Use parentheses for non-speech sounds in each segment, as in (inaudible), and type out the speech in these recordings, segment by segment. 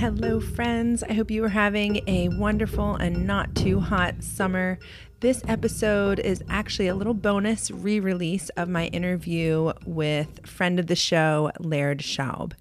Hello, friends. I hope you are having a wonderful and not too hot summer. This episode is actually a little bonus re release of my interview with friend of the show, Laird Schaub.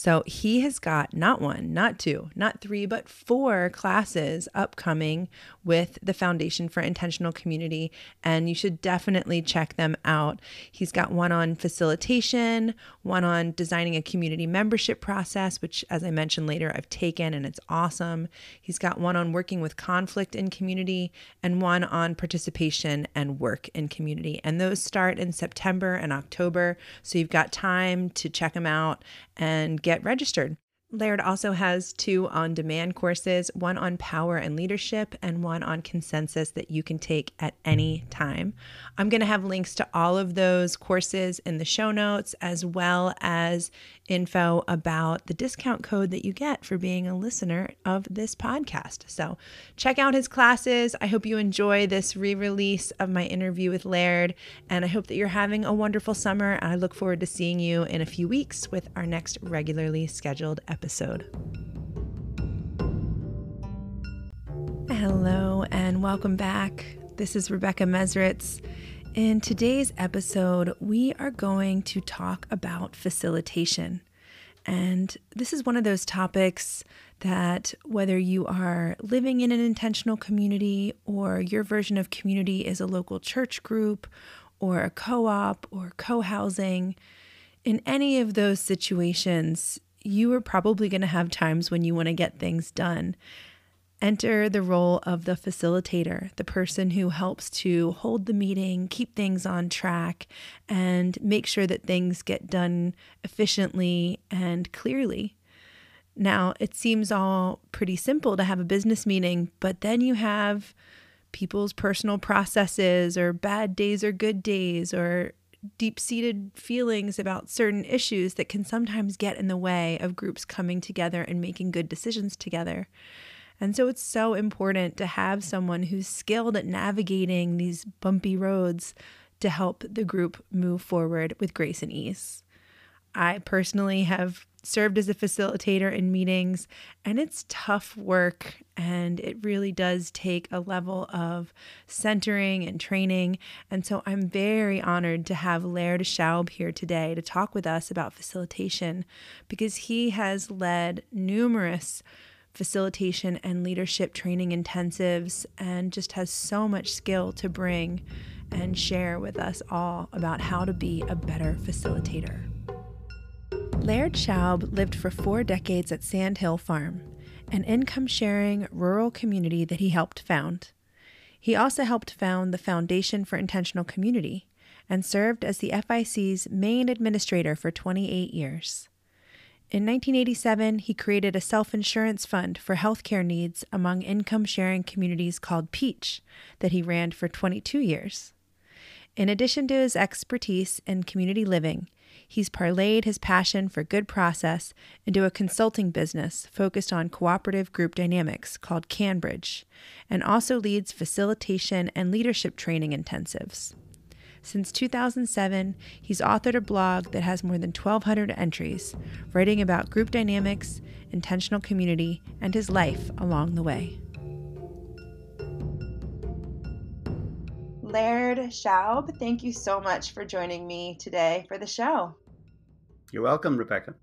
So he has got not one, not two, not three, but four classes upcoming with the Foundation for Intentional Community, and you should definitely check them out. He's got one on facilitation, one on designing a community membership process, which, as I mentioned later, I've taken and it's awesome. He's got one on working with conflict in community, and one on participation and work in community. And those start in September and October, so you've got time to check them out and get registered. Laird also has two on demand courses one on power and leadership, and one on consensus that you can take at any time. I'm going to have links to all of those courses in the show notes, as well as info about the discount code that you get for being a listener of this podcast. So check out his classes. I hope you enjoy this re release of my interview with Laird, and I hope that you're having a wonderful summer. And I look forward to seeing you in a few weeks with our next regularly scheduled episode. Hello, and welcome back. This is Rebecca Mesritz. In today's episode, we are going to talk about facilitation. And this is one of those topics that, whether you are living in an intentional community or your version of community is a local church group or a co op or co housing, in any of those situations, you are probably going to have times when you want to get things done. Enter the role of the facilitator, the person who helps to hold the meeting, keep things on track, and make sure that things get done efficiently and clearly. Now, it seems all pretty simple to have a business meeting, but then you have people's personal processes, or bad days or good days, or deep seated feelings about certain issues that can sometimes get in the way of groups coming together and making good decisions together. And so it's so important to have someone who's skilled at navigating these bumpy roads to help the group move forward with grace and ease. I personally have served as a facilitator in meetings, and it's tough work. And it really does take a level of centering and training. And so I'm very honored to have Laird Schaub here today to talk with us about facilitation because he has led numerous facilitation and leadership training intensives and just has so much skill to bring and share with us all about how to be a better facilitator. Laird Schaub lived for four decades at Sandhill Farm, an income sharing rural community that he helped found. He also helped found the Foundation for Intentional Community and served as the FIC's main administrator for 28 years. In 1987, he created a self insurance fund for healthcare needs among income sharing communities called Peach that he ran for 22 years. In addition to his expertise in community living, he's parlayed his passion for good process into a consulting business focused on cooperative group dynamics called Canbridge, and also leads facilitation and leadership training intensives. Since 2007, he's authored a blog that has more than 1,200 entries, writing about group dynamics, intentional community, and his life along the way. Laird Schaub, thank you so much for joining me today for the show. You're welcome, Rebecca.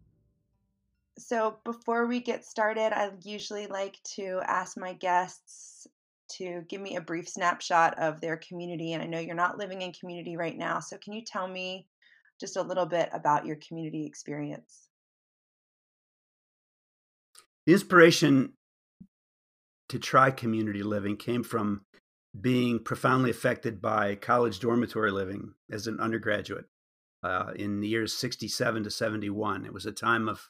So, before we get started, I usually like to ask my guests to give me a brief snapshot of their community. And I know you're not living in community right now. So, can you tell me just a little bit about your community experience? The inspiration to try community living came from being profoundly affected by college dormitory living as an undergraduate uh, in the years 67 to 71. It was a time of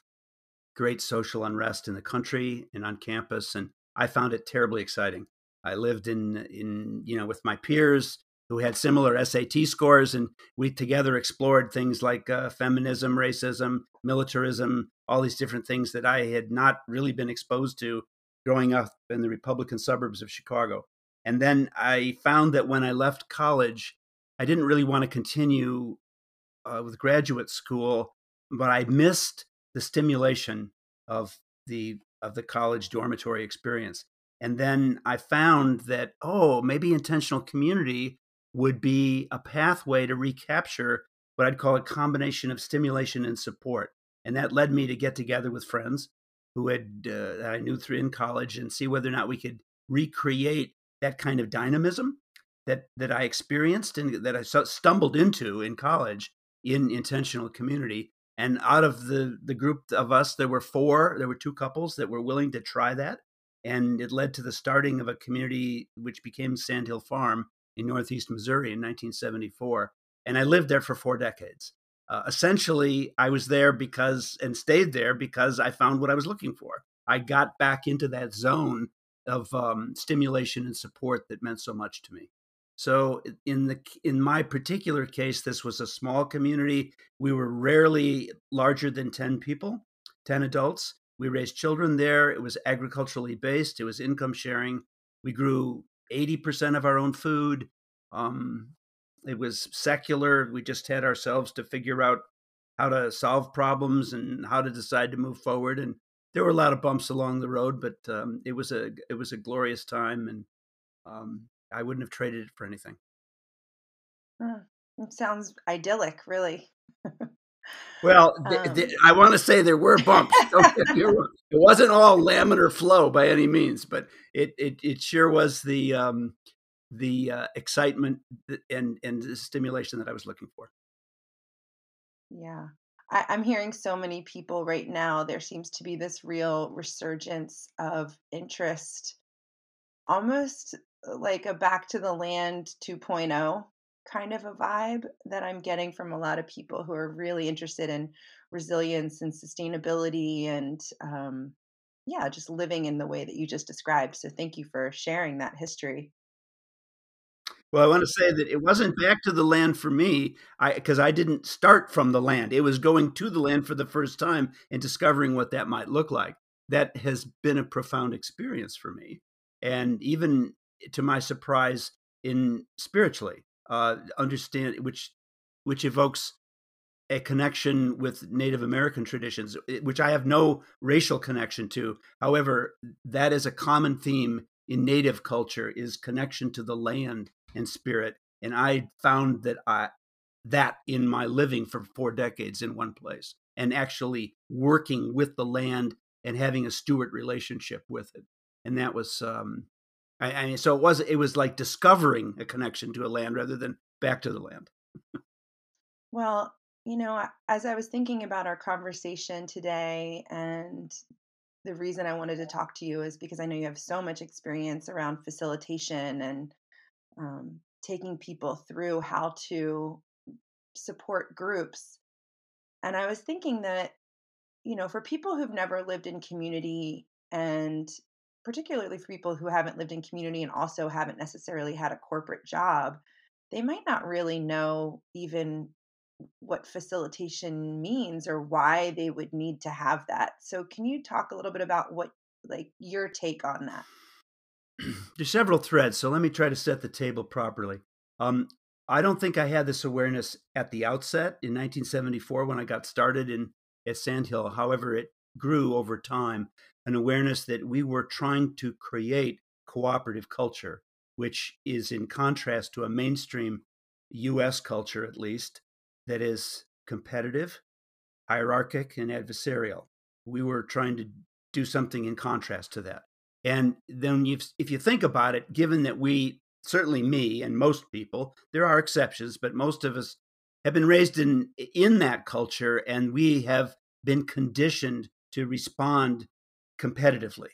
great social unrest in the country and on campus, and I found it terribly exciting. I lived in, in you know, with my peers who had similar SAT scores, and we together explored things like uh, feminism, racism, militarism, all these different things that I had not really been exposed to growing up in the Republican suburbs of Chicago. And then I found that when I left college, I didn't really want to continue uh, with graduate school, but I missed the stimulation of the of the college dormitory experience. And then I found that, oh, maybe intentional community would be a pathway to recapture what I'd call a combination of stimulation and support. And that led me to get together with friends who had uh, I knew through in college and see whether or not we could recreate that kind of dynamism that that I experienced and that I stumbled into in college in intentional community. And out of the the group of us, there were four. There were two couples that were willing to try that, and it led to the starting of a community which became Sandhill Farm in Northeast Missouri in 1974. And I lived there for four decades. Uh, essentially, I was there because and stayed there because I found what I was looking for. I got back into that zone of um, stimulation and support that meant so much to me. So in the in my particular case, this was a small community. We were rarely larger than ten people, ten adults. We raised children there. It was agriculturally based. It was income sharing. We grew eighty percent of our own food. Um, it was secular. We just had ourselves to figure out how to solve problems and how to decide to move forward. And there were a lot of bumps along the road, but um, it was a it was a glorious time, and um, I wouldn't have traded it for anything. Mm, sounds idyllic, really. (laughs) well, (laughs) th- th- um I want to say there were bumps. (laughs) it wasn't all laminar flow by any means, but it it, it sure was the um, the uh, excitement and and the stimulation that I was looking for. Yeah. I, I'm hearing so many people right now. There seems to be this real resurgence of interest, almost like a back to the land 2.0 kind of a vibe that I'm getting from a lot of people who are really interested in resilience and sustainability and um, yeah, just living in the way that you just described. So thank you for sharing that history. Well, I want to say that it wasn't back to the land for me, I because I didn't start from the land. It was going to the land for the first time and discovering what that might look like. That has been a profound experience for me. And even to my surprise, in spiritually, uh, understand which which evokes a connection with Native American traditions, which I have no racial connection to. However, that is a common theme in Native culture: is connection to the land and spirit. And I found that I that in my living for four decades in one place, and actually working with the land and having a steward relationship with it. And that was um, I, mean, so it was it was like discovering a connection to a land rather than back to the land. well, you know, as I was thinking about our conversation today, and the reason I wanted to talk to you is because I know you have so much experience around facilitation and um, taking people through how to support groups. And I was thinking that, you know, for people who've never lived in community and particularly for people who haven't lived in community and also haven't necessarily had a corporate job, they might not really know even what facilitation means or why they would need to have that. So can you talk a little bit about what like your take on that? (clears throat) There's several threads, so let me try to set the table properly. Um, I don't think I had this awareness at the outset in 1974 when I got started in at Sandhill. However, it grew over time an awareness that we were trying to create cooperative culture, which is in contrast to a mainstream US culture, at least, that is competitive, hierarchic, and adversarial. We were trying to do something in contrast to that. And then if you think about it, given that we, certainly me and most people, there are exceptions, but most of us have been raised in in that culture and we have been conditioned to respond competitively.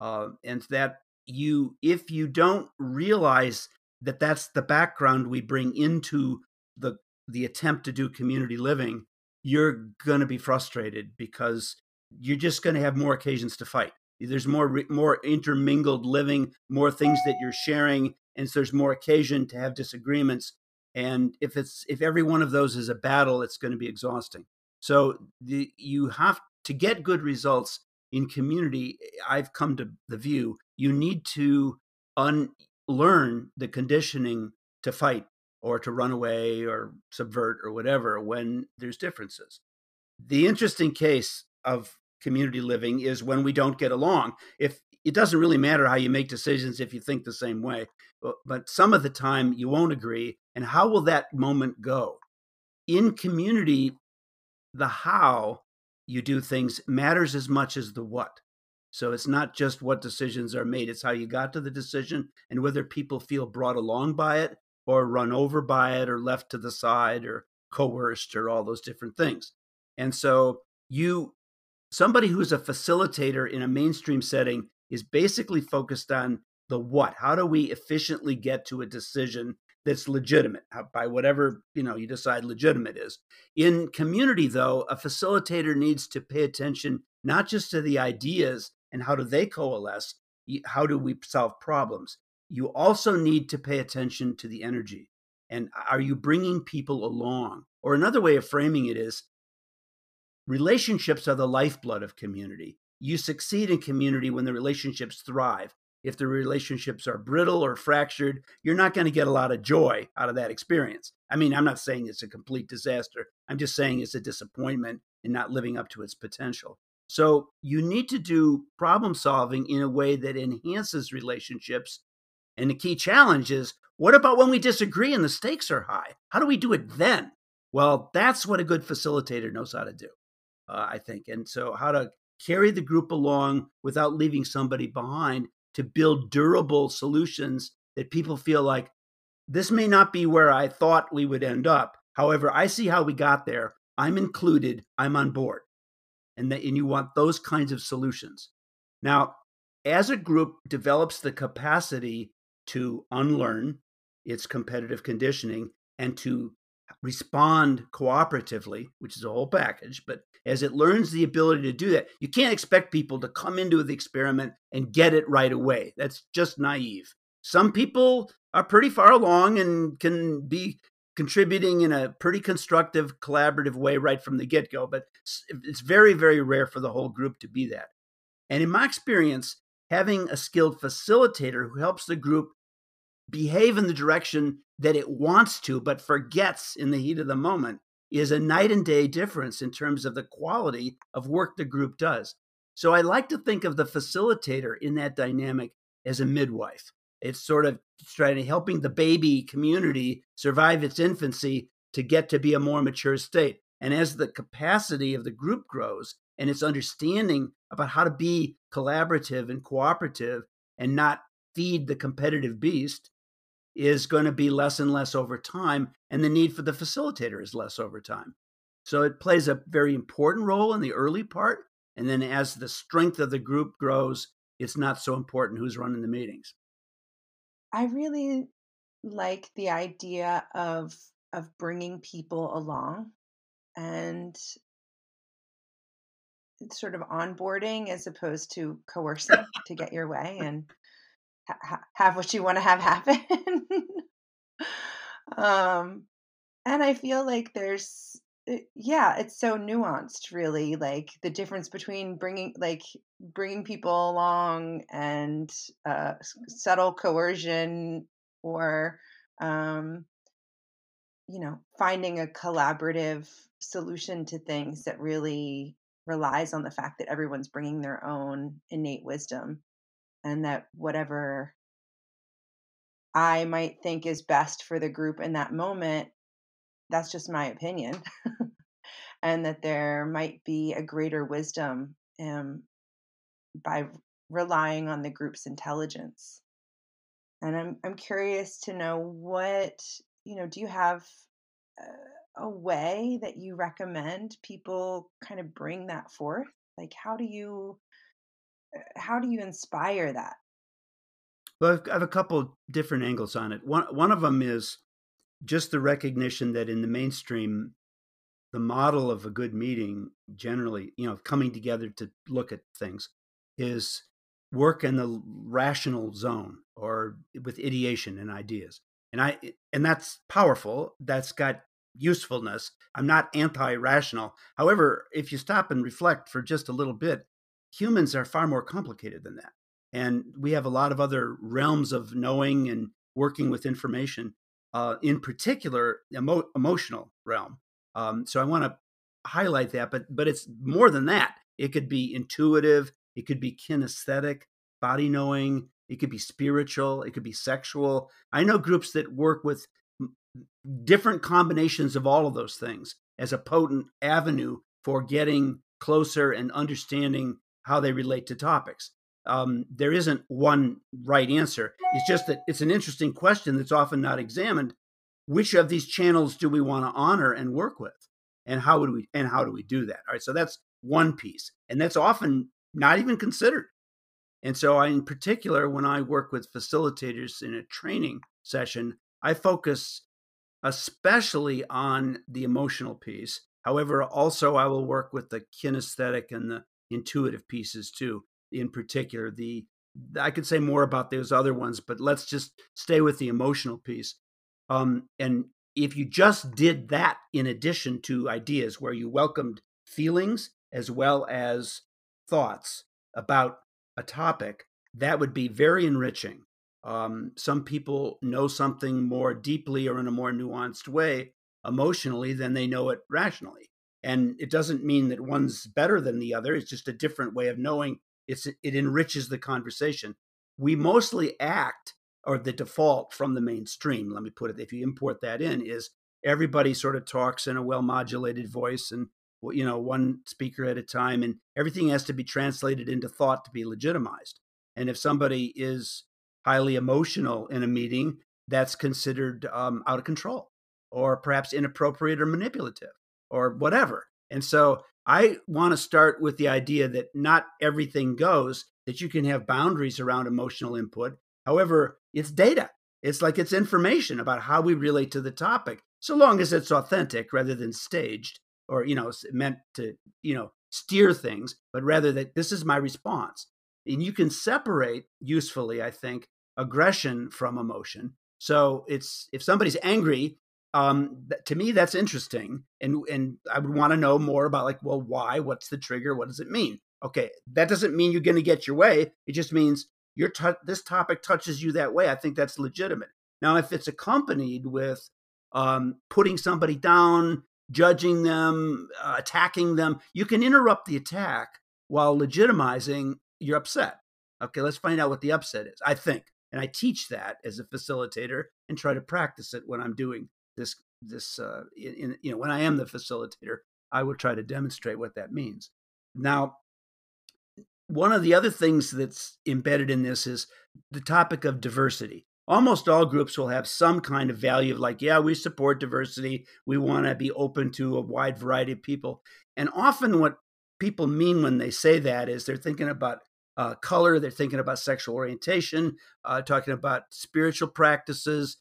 Uh, and that you, if you don't realize that that's the background we bring into the the attempt to do community living, you're going to be frustrated because you're just going to have more occasions to fight. There's more more intermingled living, more things that you're sharing, and so there's more occasion to have disagreements. And if it's if every one of those is a battle, it's going to be exhausting. So the, you have to get good results in community, I've come to the view you need to unlearn the conditioning to fight or to run away or subvert or whatever when there's differences. The interesting case of community living is when we don't get along. If it doesn't really matter how you make decisions if you think the same way, but, but some of the time you won't agree. And how will that moment go? In community, the how you do things matters as much as the what. So it's not just what decisions are made, it's how you got to the decision and whether people feel brought along by it or run over by it or left to the side or coerced or all those different things. And so you somebody who's a facilitator in a mainstream setting is basically focused on the what. How do we efficiently get to a decision that's legitimate uh, by whatever you know you decide legitimate is. In community though a facilitator needs to pay attention not just to the ideas and how do they coalesce how do we solve problems. You also need to pay attention to the energy and are you bringing people along? Or another way of framing it is relationships are the lifeblood of community. You succeed in community when the relationships thrive if the relationships are brittle or fractured, you're not going to get a lot of joy out of that experience. I mean, I'm not saying it's a complete disaster. I'm just saying it's a disappointment in not living up to its potential. So you need to do problem solving in a way that enhances relationships. And the key challenge is what about when we disagree and the stakes are high? How do we do it then? Well, that's what a good facilitator knows how to do, uh, I think. And so, how to carry the group along without leaving somebody behind to build durable solutions that people feel like this may not be where I thought we would end up. However, I see how we got there. I'm included. I'm on board. And that and you want those kinds of solutions. Now, as a group develops the capacity to unlearn its competitive conditioning and to respond cooperatively, which is a whole package, but as it learns the ability to do that, you can't expect people to come into the experiment and get it right away. That's just naive. Some people are pretty far along and can be contributing in a pretty constructive, collaborative way right from the get go, but it's very, very rare for the whole group to be that. And in my experience, having a skilled facilitator who helps the group behave in the direction that it wants to, but forgets in the heat of the moment is a night and day difference in terms of the quality of work the group does. So I like to think of the facilitator in that dynamic as a midwife. It's sort of trying to helping the baby community survive its infancy to get to be a more mature state. And as the capacity of the group grows and its understanding about how to be collaborative and cooperative and not feed the competitive beast, is going to be less and less over time, and the need for the facilitator is less over time. So it plays a very important role in the early part. And then as the strength of the group grows, it's not so important who's running the meetings. I really like the idea of of bringing people along and sort of onboarding as opposed to coercing to get your way and ha- have what you want to have (laughs) happen. um, and I feel like there's, eh, yeah, it's so nuanced, really. Like the difference between bringing, like bringing people along and uh, subtle coercion, or, um, you know, finding a collaborative solution to things that really relies on the fact that everyone's bringing their own innate wisdom and that whatever I might think is best for the group in that moment, that's just my opinion. (laughs) and that there might be a greater wisdom um, by relying on the group's intelligence. And I'm I'm curious to know what you know. Do you have a, a way that you recommend people kind of bring that forth? Like, how do you uh, how do you inspire that? Well, I have a couple different angles on it. One one of them is just the recognition that in the mainstream, the model of a good meeting generally, you know, coming together to look at things, is work in the rational zone or with ideation and ideas. And I and that's powerful. That's got usefulness. I'm not anti-rational. However, if you stop and reflect for just a little bit, humans are far more complicated than that. And we have a lot of other realms of knowing and working with information, uh, in particular, emo- emotional realm. Um, so I want to highlight that, but but it's more than that. It could be intuitive, it could be kinesthetic, body knowing, it could be spiritual, it could be sexual. I know groups that work with different combinations of all of those things as a potent avenue for getting closer and understanding how they relate to topics. Um, there isn't one right answer. It's just that it's an interesting question that's often not examined. Which of these channels do we want to honor and work with, and how would we and how do we do that? All right, so that's one piece, and that's often not even considered. And so, I, in particular, when I work with facilitators in a training session, I focus especially on the emotional piece. However, also I will work with the kinesthetic and the intuitive pieces too. In particular, the I could say more about those other ones, but let's just stay with the emotional piece. Um, and if you just did that in addition to ideas where you welcomed feelings as well as thoughts about a topic, that would be very enriching. Um, some people know something more deeply or in a more nuanced way emotionally than they know it rationally. And it doesn't mean that one's better than the other. It's just a different way of knowing. It's it enriches the conversation. We mostly act or the default from the mainstream. Let me put it. If you import that in, is everybody sort of talks in a well modulated voice and you know one speaker at a time, and everything has to be translated into thought to be legitimized. And if somebody is highly emotional in a meeting, that's considered um, out of control or perhaps inappropriate or manipulative or whatever. And so I want to start with the idea that not everything goes, that you can have boundaries around emotional input. However, it's data. It's like it's information about how we relate to the topic, so long as it's authentic rather than staged or, you know, meant to, you know, steer things, but rather that this is my response. And you can separate usefully, I think, aggression from emotion. So it's if somebody's angry, um, to me that's interesting, and and I would want to know more about like, well, why? What's the trigger? What does it mean? Okay, that doesn't mean you're going to get your way. It just means your t- this topic touches you that way. I think that's legitimate. Now, if it's accompanied with um, putting somebody down, judging them, uh, attacking them, you can interrupt the attack while legitimizing your upset. Okay, let's find out what the upset is. I think, and I teach that as a facilitator and try to practice it when I'm doing this. This, uh, in, you know, when I am the facilitator, I will try to demonstrate what that means. Now, one of the other things that's embedded in this is the topic of diversity. Almost all groups will have some kind of value of like, yeah, we support diversity. We want to be open to a wide variety of people. And often what people mean when they say that is they're thinking about uh, color, they're thinking about sexual orientation, uh, talking about spiritual practices,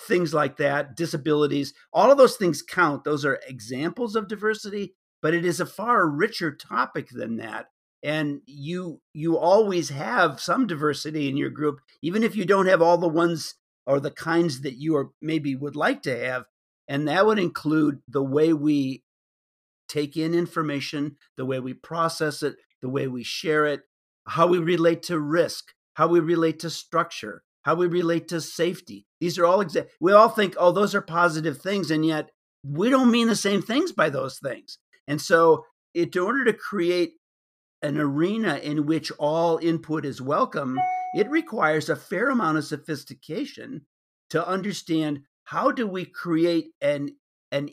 things like that, disabilities. All of those things count. Those are examples of diversity, but it is a far richer topic than that. And you you always have some diversity in your group, even if you don't have all the ones or the kinds that you are maybe would like to have. And that would include the way we take in information, the way we process it, the way we share it, how we relate to risk, how we relate to structure, how we relate to safety. These are all exa- we all think, oh, those are positive things, and yet we don't mean the same things by those things. And so, it, in order to create an arena in which all input is welcome, it requires a fair amount of sophistication to understand how do we create an an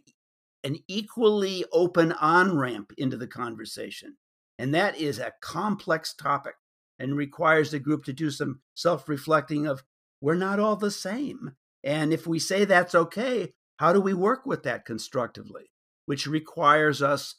an equally open on ramp into the conversation and that is a complex topic and requires the group to do some self reflecting of we're not all the same. And if we say that's okay, how do we work with that constructively? Which requires us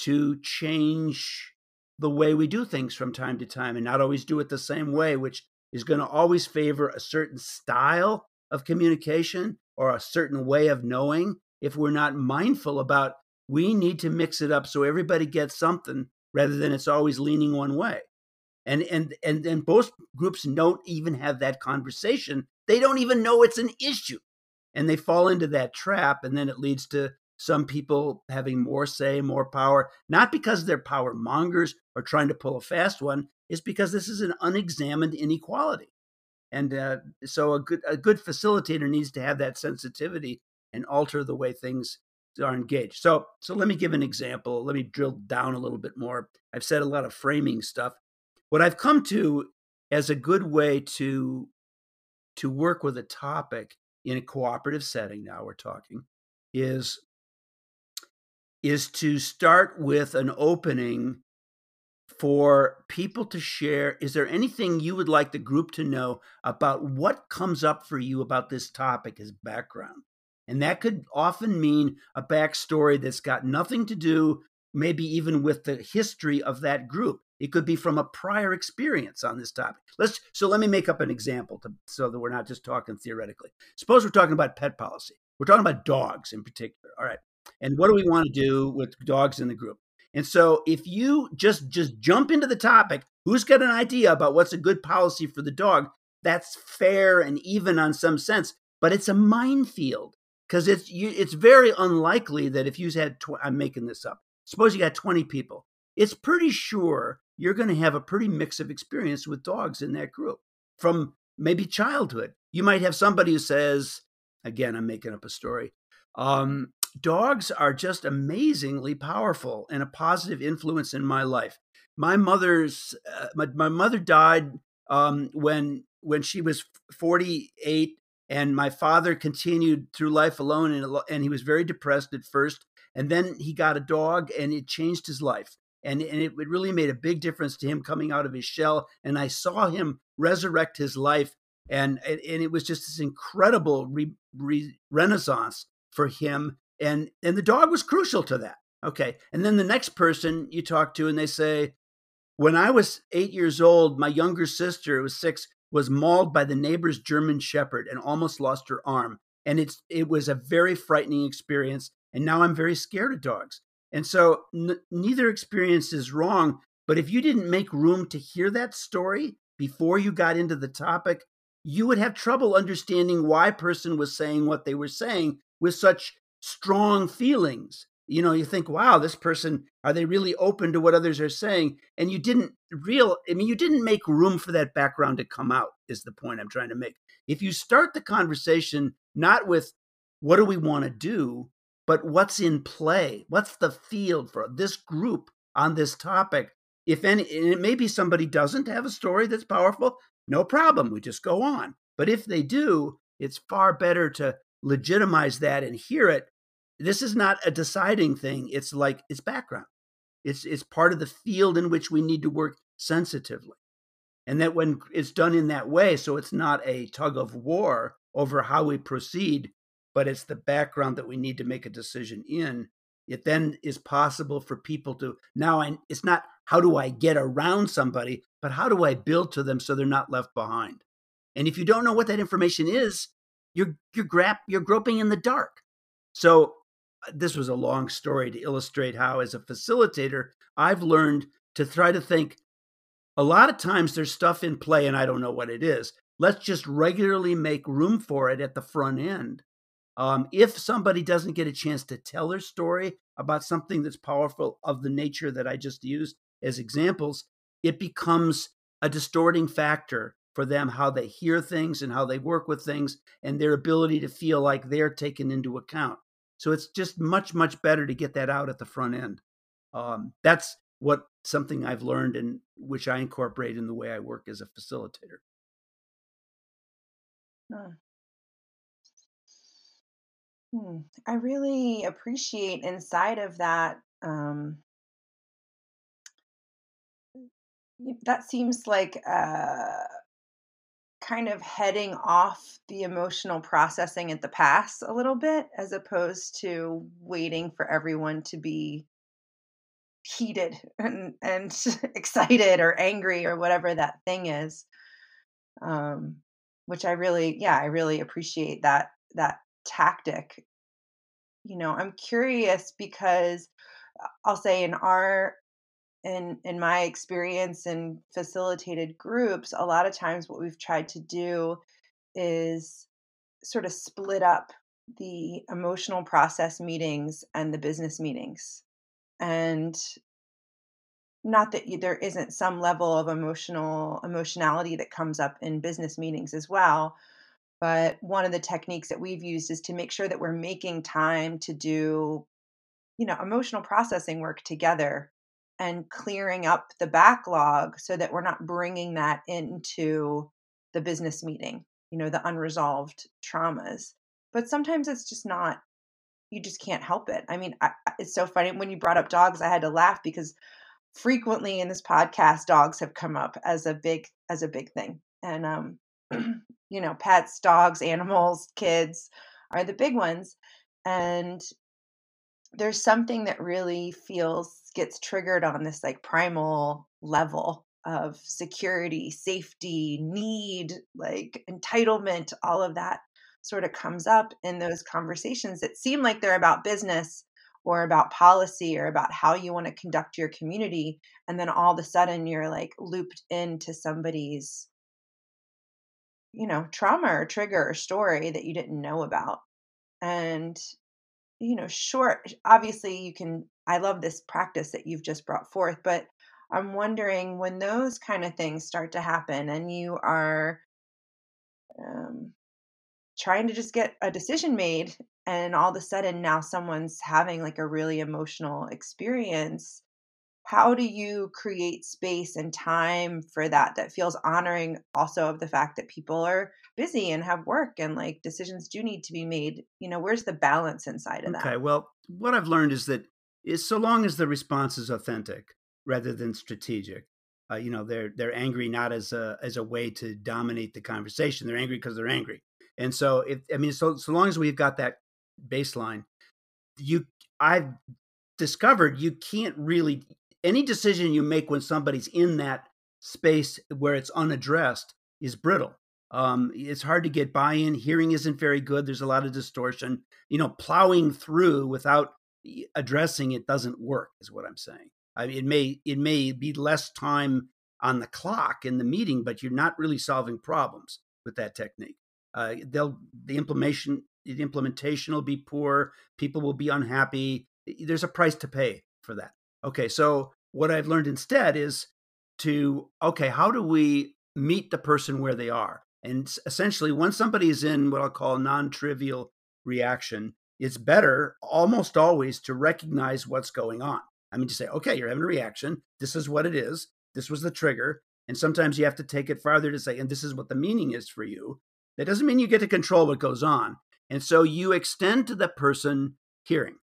to change the way we do things from time to time and not always do it the same way, which is going to always favor a certain style of communication or a certain way of knowing if we're not mindful about we need to mix it up so everybody gets something rather than it's always leaning one way. And and and and both groups don't even have that conversation. They don't even know it's an issue. And they fall into that trap and then it leads to some people having more say, more power, not because they're power mongers or trying to pull a fast one, is because this is an unexamined inequality. And uh, so a good a good facilitator needs to have that sensitivity and alter the way things are engaged. So, so let me give an example. Let me drill down a little bit more. I've said a lot of framing stuff. What I've come to as a good way to to work with a topic in a cooperative setting now we're talking is is to start with an opening for people to share is there anything you would like the group to know about what comes up for you about this topic as background? And that could often mean a backstory that's got nothing to do maybe even with the history of that group. It could be from a prior experience on this topic. Let's so let me make up an example to, so that we're not just talking theoretically. Suppose we're talking about pet policy. We're talking about dogs in particular all right? And what do we want to do with dogs in the group? And so if you just just jump into the topic who's got an idea about what's a good policy for the dog? That's fair and even on some sense but it's a minefield because it's you, it's very unlikely that if you had tw- I'm making this up suppose you got 20 people it's pretty sure you're going to have a pretty mix of experience with dogs in that group from maybe childhood. You might have somebody who says, again, I'm making up a story. Um, dogs are just amazingly powerful and a positive influence in my life. My mother's uh, my, my mother died um, when when she was 48 and my father continued through life alone and, and he was very depressed at first and then he got a dog and it changed his life. And, and it, it really made a big difference to him coming out of his shell and i saw him resurrect his life and and, it was just this incredible re, re, renaissance for him and and the dog was crucial to that okay? And then the next person you talk to and they say when i was eight years old my younger sister who was six was mauled by the neighbor's german shepherd and almost lost her arm. And it's it was a very frightening experience and now i'm very scared of dogs and so n- neither experience is wrong. But if you didn't make room to hear that story before you got into the topic, you would have trouble understanding why person was saying what they were saying with such strong feelings. You know, you think, wow, this person, are they really open to what others are saying? And you didn't real, I mean, you didn't make room for that background to come out, is the point I'm trying to make. If you start the conversation not with what do we want to do, but what's in play? What's the field for this group on this topic? If any, and maybe somebody doesn't have a story that's powerful, no problem. We just go on. But if they do, it's far better to legitimize that and hear it. This is not a deciding thing. It's like it's background. It's it's part of the field in which we need to work sensitively. And that when it's done in that way, so it's not a tug of war over how we proceed, but it's the background that we need to make a decision in. It then is possible for people to now, and it's not how do I get around somebody, but how do I build to them so they're not left behind. And if you don't know what that information is, you're you're grap you're groping in the dark. So uh, this was a long story to illustrate how, as a facilitator, I've learned to try to think. A lot of times there's stuff in play, and I don't know what it is. Let's just regularly make room for it at the front end um, if somebody doesn't get a chance to tell their story about something that's powerful of the nature that I just used as examples, it becomes a distorting factor for them how they hear things and how they work with things and their ability to feel like they're taken into account. So it's just much, much better to get that out at the front end. Um, that's what something I've learned and which I incorporate in the way I work as a facilitator. Hmm. I really appreciate inside of that. Um, that seems like uh, kind of heading off the emotional processing at the pass a little bit, as opposed to waiting for everyone to be heated (laughs) and, and (laughs) excited or angry or whatever that thing is. Um, which I really, yeah, I really appreciate that that tactic you know i'm curious because uh, i'll say in our in in my experience in facilitated groups a lot of times what we've tried to do is sort of split up the emotional process meetings and the business meetings. And not that there isn't some level of emotional emotionality that comes up in business meetings as well But one of the techniques that we've used is to make sure that we're making time to do, you know, emotional processing work together and clearing up the backlog so that we're not bringing that into the business meeting, you know, the unresolved traumas. But sometimes it's just not, you just can't help it. I mean, I, it's so funny. When you brought up dogs, I had to laugh because frequently in this podcast, dogs have come up as a big, as a big thing. And, um, (clears throat) you know, pets, dogs, animals, kids are the big ones. And there's something that really feels gets triggered on this like primal level of security, safety, need, like entitlement, all of that sort of comes up in those conversations that seem like they're about business or about policy or about how you want to conduct your community. And then all of a sudden you're like looped into somebody's you know, trauma or trigger or story that you didn't know about. And, you know, short, obviously, you can, I love this practice that you've just brought forth, but I'm wondering when those kind of things start to happen and you are um, trying to just get a decision made, and all of a sudden now someone's having like a really emotional experience how do you create space and time for that that feels honoring also of the fact that people are busy and have work and like decisions do need to be made? You know where's the balance inside of that? Okay well what i've learned is that is so long as the response is authentic rather than strategic uh, you know they're they're angry not as a as a way to dominate the conversation they're angry because they're angry. And so if i mean so so long as we've got that baseline you i've discovered you can't really any decision you make when somebody's in that space where it's unaddressed is brittle. Um, it's hard to get buy-in. Hearing isn't very good. There's a lot of distortion. You know, plowing through without addressing it doesn't work. Is what I'm saying. I mean, it may it may be less time on the clock in the meeting, but you're not really solving problems with that technique. Uh, they'll the implementation the implementation will be poor. People will be unhappy. There's a price to pay for that. Okay, so what I've learned instead is to, okay, how do we meet the person where they are? And essentially, when somebody is in what I'll call non trivial reaction, it's better almost always to recognize what's going on. I mean, to say, okay, you're having a reaction. This is what it is. This was the trigger. And sometimes you have to take it farther to say, and this is what the meaning is for you. That doesn't mean you get to control what goes on. And so you extend to the person hearing.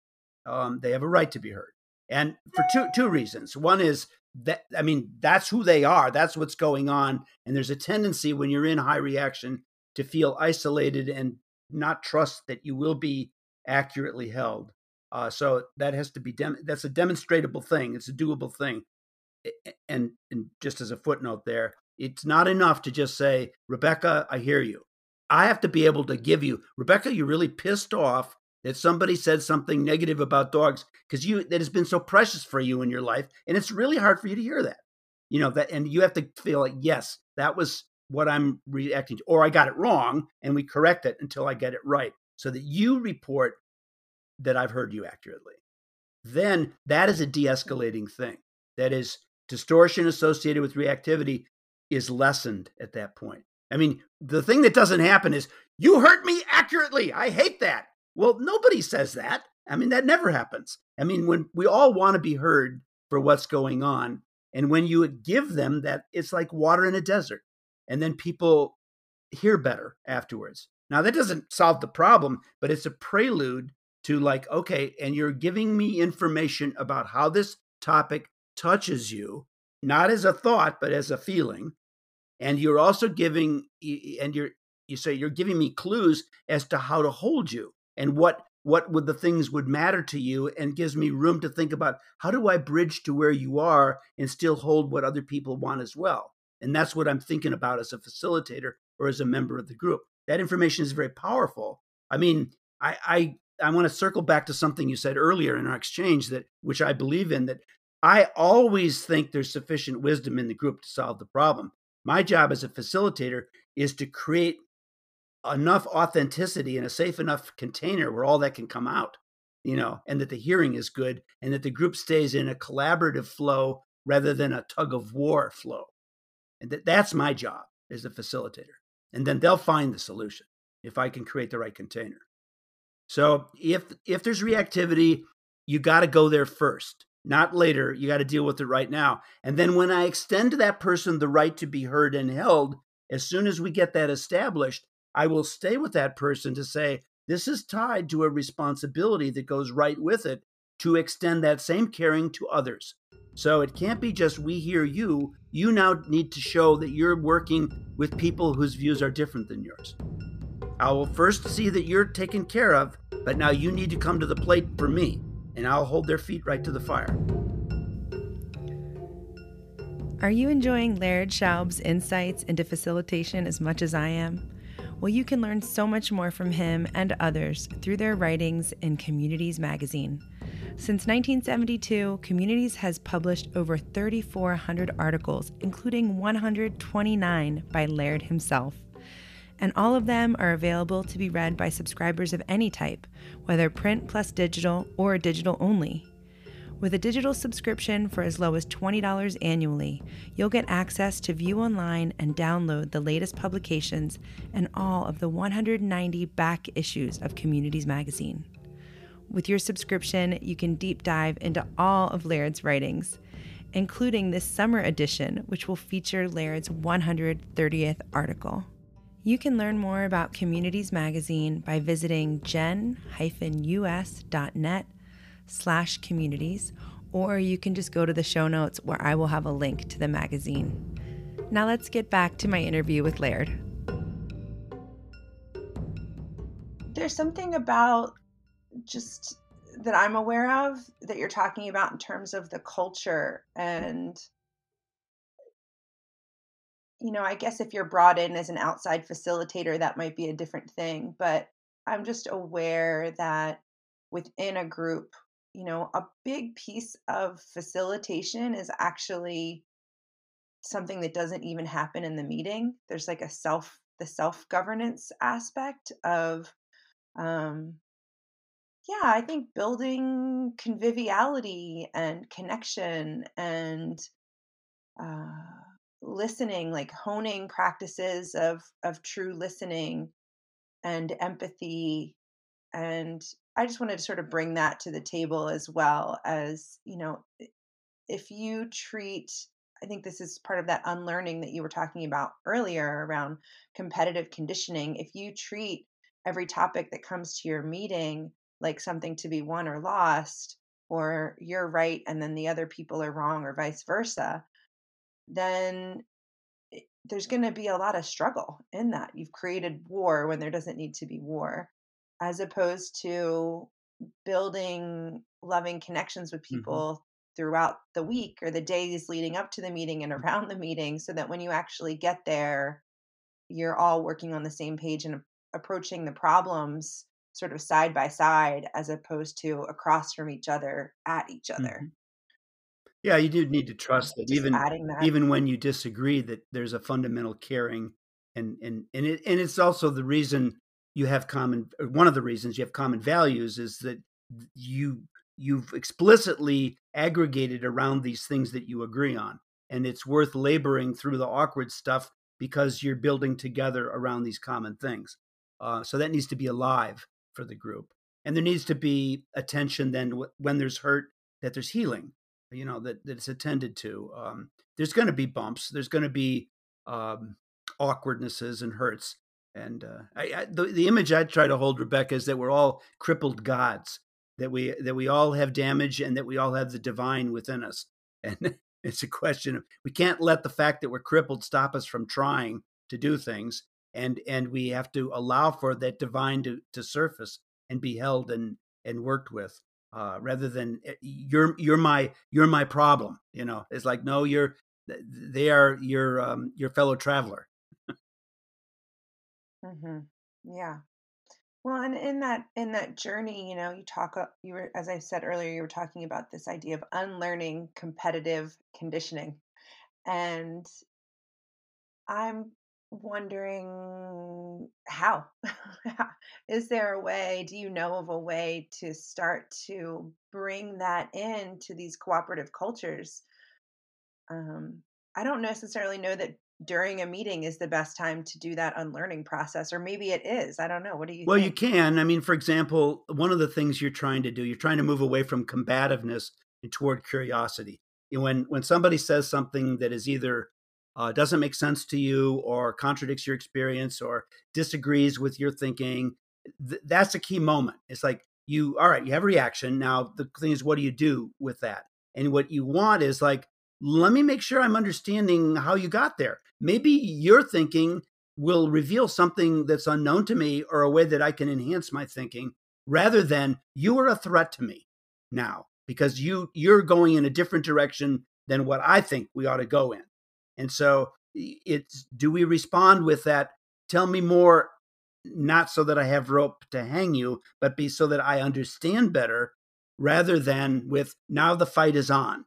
Um, they have a right to be heard and for two two reasons. One is that I mean that's who they are. That's what's going on, and there's a tendency when you're in high reaction to feel isolated and not trust that you will be accurately held. Uh, so that has to be dem- that's a demonstrable thing. It's a doable thing. And and just as a footnote there, it's not enough to just say, Rebecca, I hear you. I have to be able to give you, Rebecca, you're really pissed off that somebody said something negative about dogs because you that has been so precious for you in your life and it's really hard for you to hear that. You know that and you have to feel like yes that was what i'm reacting to or i got it wrong and we correct it until i get it right so that you report that i've heard you accurately. Then that is a de-escalating thing. That is distortion associated with reactivity is lessened at that point. I mean the thing that doesn't happen is you hurt me accurately! I hate that well, nobody says that. I mean, that never happens. I mean, when we all want to be heard for what's going on, and when you give them that, it's like water in a desert. And then people hear better afterwards. Now, that doesn't solve the problem, but it's a prelude to like, okay, and you're giving me information about how this topic touches you, not as a thought, but as a feeling. And you're also giving, and you're, you say you're giving me clues as to how to hold you and what what would the things would matter to you and gives me room to think about how do I bridge to where you are and still hold what other people want as well. And that's what I'm thinking about as a facilitator or as a member of the group. That information is very powerful. I mean, I I, I want to circle back to something you said earlier in our exchange that which I believe in that I always think there's sufficient wisdom in the group to solve the problem. My job as a facilitator is to create enough authenticity in a safe enough container where all that can come out, you know, and that the hearing is good and that the group stays in a collaborative flow rather than a tug of war flow. And that, that's my job as a facilitator. And then they'll find the solution. if I can create the right container. So if if there's reactivity, you got to go there first, not later. You got to deal with it right now. And then when I extend to that person the right to be heard and held, as soon as we get that established, I will stay with that person to say, this is tied to a responsibility that goes right with it to extend that same caring to others. So it can't be just we hear you. You now need to show that you're working with people whose views are different than yours. I will first see that you're taken care of, but now you need to come to the plate for me, and I'll hold their feet right to the fire. Are you enjoying Laird Schaub's insights into facilitation as much as I am? Well, you can learn so much more from him and others through their writings in Communities magazine. Since 1972, Communities has published over 3,400 articles, including 129 by Laird himself. And all of them are available to be read by subscribers of any type, whether print plus digital or digital only. With a digital subscription for as low as $20 annually, you'll get access to view online and download the latest publications and all of the 190 back issues of Communities Magazine. With your subscription, you can deep dive into all of Laird's writings, including this summer edition, which will feature Laird's 130th article. You can learn more about Communities Magazine by visiting gen-us.net slash communities, or you can just go to the show notes where I will have a link to the magazine. Now let's get back to my interview with Laird. There's something about just that I'm aware of that you're talking about in terms of the culture and you know, I guess if you're brought in as an outside facilitator that might be a different thing, but I'm just aware that within a group, you know, a big piece of facilitation is actually something that doesn't even happen in the meeting. There's like a self the self governance aspect of um yeah, I think building conviviality and connection and uh, listening, like honing practices of of true listening and empathy, and I just wanted to sort of bring that to the table as well as you know, if you treat I think this is part of that unlearning that you were talking about earlier around competitive conditioning. If you treat every topic that comes to your meeting like something to be won or lost, or you're right and then the other people are wrong, or vice versa, then there's going to be a lot of struggle in that. You've created war when there doesn't need to be war, as opposed to building loving connections with mm-hmm. people mm-hmm. throughout the week or the days leading up to the meeting and around the meeting, so that when you actually get there, you're all working on the same page and approaching the problems sort of side by side as opposed to across from each other at each other. Mm-hmm. Yeah, you do need to trust that Just even that. even when you disagree that there's a fundamental caring and and and it and it's also the reason you have common one of the reasons you have common values is that you you've explicitly aggregated around these things that you agree on and it's worth laboring through the awkward stuff because you're building together around these common things uh, so that needs to be alive for the group. And there needs to be attention then when there's hurt that there's healing, you know, that, that it's attended to. Um, there's going to be bumps. There's going to be um, awkwardnesses and hurts. And uh, I, I, the, the image I try to hold, Rebecca, is that we're all crippled gods, that we that we all have damage, and that we all have the divine within us. (laughs) And it's a question of we can't let the fact that we're crippled stop us from trying to do things and and we have to allow for that divine to, to surface and be held and and worked with uh, rather than eh, you're you're my you're my problem you know it's like no you're they are your um, your fellow traveler mm-hmm. yeah. Well and in that in that journey you know you talk you were as i said earlier you were talking about this idea of unlearning competitive conditioning. And i'm wondering how? (laughs) Is there a way do you know of a way to start to bring that into these cooperative cultures? Um, i don't necessarily know that during a meeting is the best time to do that unlearning process or maybe it is i don't know what do you well think? you can i mean for example one of the things you're trying to do you're trying to move away from combativeness and toward curiosity. When when somebody says something that is either uh, doesn't make sense to you or contradicts your experience or disagrees with your thinking th- that's a key moment. It's like you all right you have a reaction. Now the thing is what do you do with that? And what you want is like let me make sure i'm understanding how you got there maybe your thinking will reveal something that's unknown to me or a way that i can enhance my thinking rather than you are a threat to me now because you you're going in a different direction than what i think we ought to go in and so it's do we respond with that tell me more not so that I have rope to hang you, but be so that I understand better rather than with now the fight is on.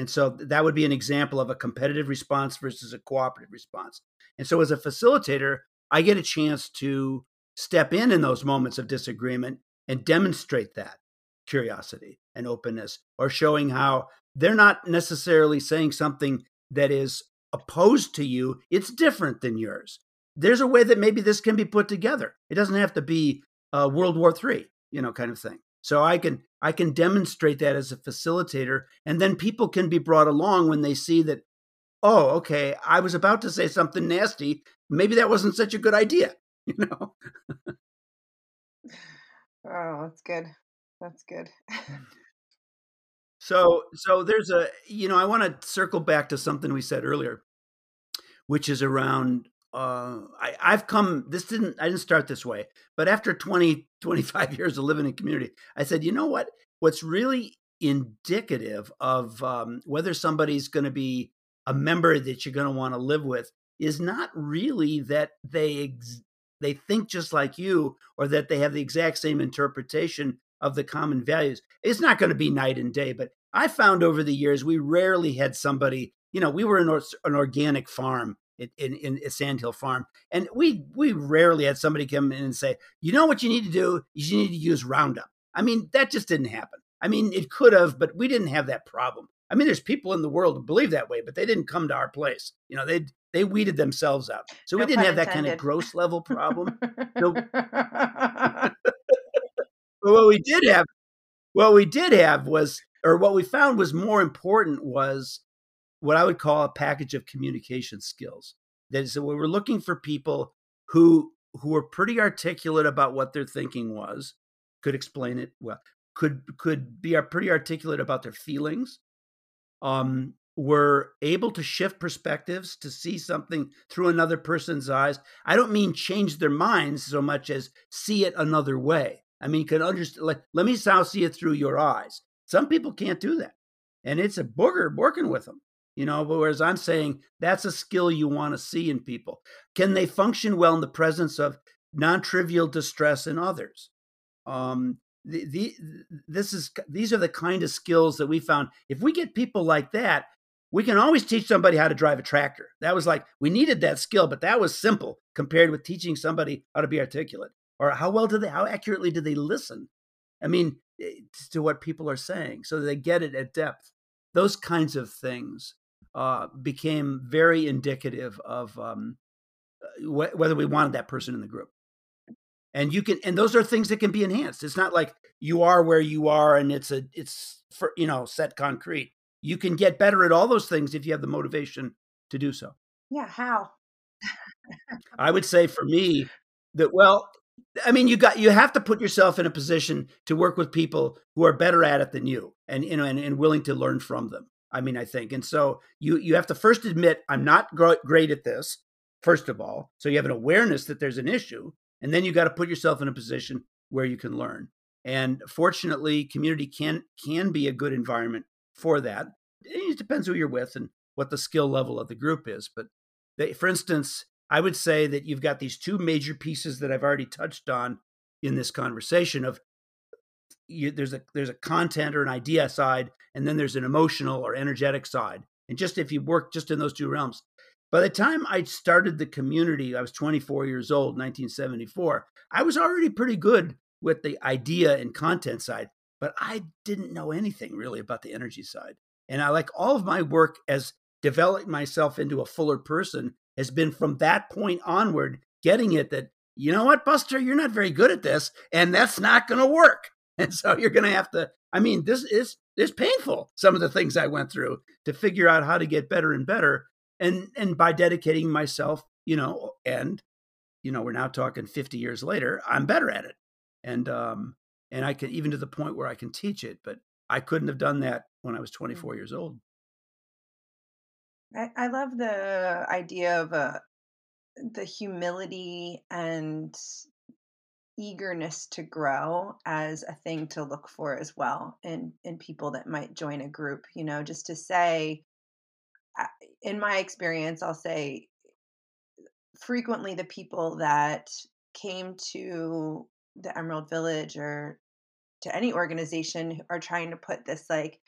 And so that would be an example of a competitive response versus a cooperative response. And so as a facilitator, I get a chance to step in in those moments of disagreement and demonstrate that curiosity and openness or showing how they're not necessarily saying something that is opposed to you, it's different than yours there's a way that maybe this can be put together. It doesn't have to be uh, World War III, you know, kind of thing. So I can I can demonstrate that as a facilitator, and then people can be brought along when they see that. Oh, okay. I was about to say something nasty. Maybe that wasn't such a good idea. (laughs) You know. oh, that's good. That's good. Mm. (laughs) so so there's a you know I want to circle back to something we said earlier, which is around uh, I, I've come, this didn't, I didn't start this way, but after 20, (laughs) 25 years of living in community, I said, you know what? What's really indicative of um, whether somebody's going to be a member that you're going to want to live with is not really that they ex- they think just like you or that they have the exact same interpretation of the common values. It's not going to be night and day, but I found over the years we rarely had somebody, you know, we were an, or- an organic farm in, in, in Sandhill Farm. And we we rarely had somebody come in and say, you know what you need to do is you need to use Roundup. I mean, that just didn't happen. I mean, it could have, but we didn't have that problem. I mean, there's people in the world who believe that way, but they didn't come to our place. You know, they they weeded themselves out. So no we didn't have that kind of gross level problem. So, (laughs) (laughs) but what we did have, what we did have was, or what we found was more important was what I would call a package of communication skills. That is, we were looking for people who who were pretty articulate about what their thinking was, could explain it well, could could be pretty articulate about their feelings, um, were able to shift perspectives to see something through another person's eyes. I don't mean change their minds so much as see it another way. I mean, can understand. Like, let me now see it through your eyes. Some people can't do that, and it's a booger working with them you know whereas i'm saying that's a skill you want to see in people. Can they function well in the presence of non-trivial distress in others? Um the, the this is these are the kind of skills that we found. If we get people like that we can always teach somebody how to drive a tractor. That was like we needed that skill but that was simple compared with teaching somebody how to be articulate. Or how well do they how accurately do they listen? I mean eh, to what people are saying so they get it at depth. Those kinds of things uh, became very indicative of um, uh, wh- whether we wanted that person in the group. And you can, and those are things that can be enhanced. It's not like you are where you are and it's a, it's for, you know, set concrete. You can get better at all those things if you have the motivation to do so. Yeah. How? I would say for me that, well, I mean, you got you have to put yourself in a position to work with people who are better at it than you, and you know, and, and willing to learn from them. I mean, I think. And so you you have to first admit I'm not great at this. First of all, so you have an awareness that there's an issue, and then you got to put yourself in a position where you can learn. And fortunately, community can can be a good environment for that. It depends who you're with and what the skill level of the group is. But they, for instance, I would say that you've got these two major pieces that I've already touched on in this conversation of you, there's a there's a content or an idea side, and then there's an emotional or energetic side. And just if you work just in those two realms, by the time I started the community, I was 24 years old, 1974. I was already pretty good with the idea and content side, but I didn't know anything really about the energy side. And I like all of my work as developed myself into a fuller person has been from that point onward, getting it that, you know what, Buster, you're not very good at this, and that's not going to work. (laughs) And so you're going to have to, I mean, this is, is painful. Some of the things I went through to figure out how to get better and better. And, and by dedicating myself, you know, and, you know, we're now talking 50 years later, I'm better at it. And, um, and I can even to the point where I can teach it, but I couldn't have done that when I was 24 years old. I, I love the idea of uh, the humility and eagerness to grow as a thing to look for as well in in people that might join a group you know just to say in my experience i'll say frequently the people that came to the emerald village or to any organization are trying to put this like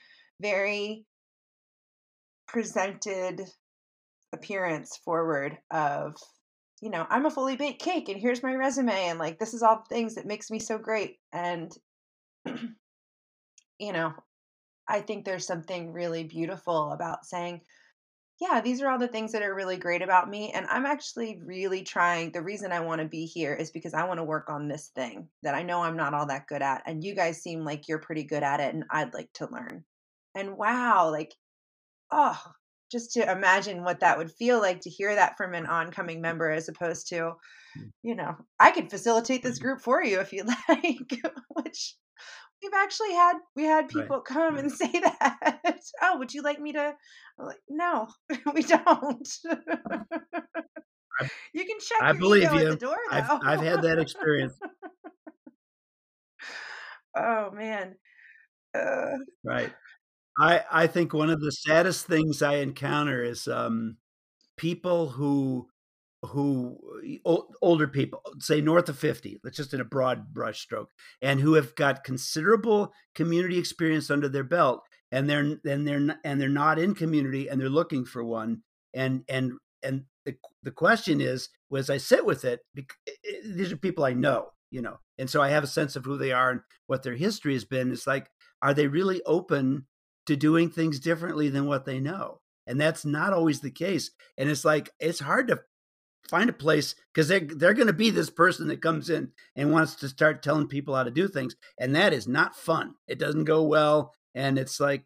very presented appearance forward of you know i'm a fully baked cake and here's my resume and like this is all the things that makes me so great and (clears throat) you know i think there's something really beautiful about saying yeah these are all the things that are really great about me and i'm actually really trying the reason i want to be here is because i want to work on this thing that i know i'm not all that good at and you guys seem like you're pretty good at it and i'd like to learn. And wow like oh, just to imagine what that would feel like to hear that from an oncoming member as opposed to, mm. you know, I could facilitate this mm-hmm. group for you if you'd (laughs) like, which we've actually had we had people right. come right. and (laughs) say that. oh, would you like me to? I'm like, no, (laughs) we don't. you can check. I believe you. Door, I've, I've had that experience. oh man. Uh, right. I I think one of the saddest things I encounter is um, people who who older people say north of 50 let's just in a broad brush stroke and who have got considerable community experience under their belt and they're and they're and they're not in community and they're looking for one and and and the, the question is as i sit with it these are people i know you know and so i have a sense of who they are and what their history has been it's like are they really open to doing things differently than what they know. And that's not always the case. And it's like it's hard to find a place because they're they're going to be this person that comes in and wants to start telling people how to do things, and that is not fun. It doesn't go well, and it's like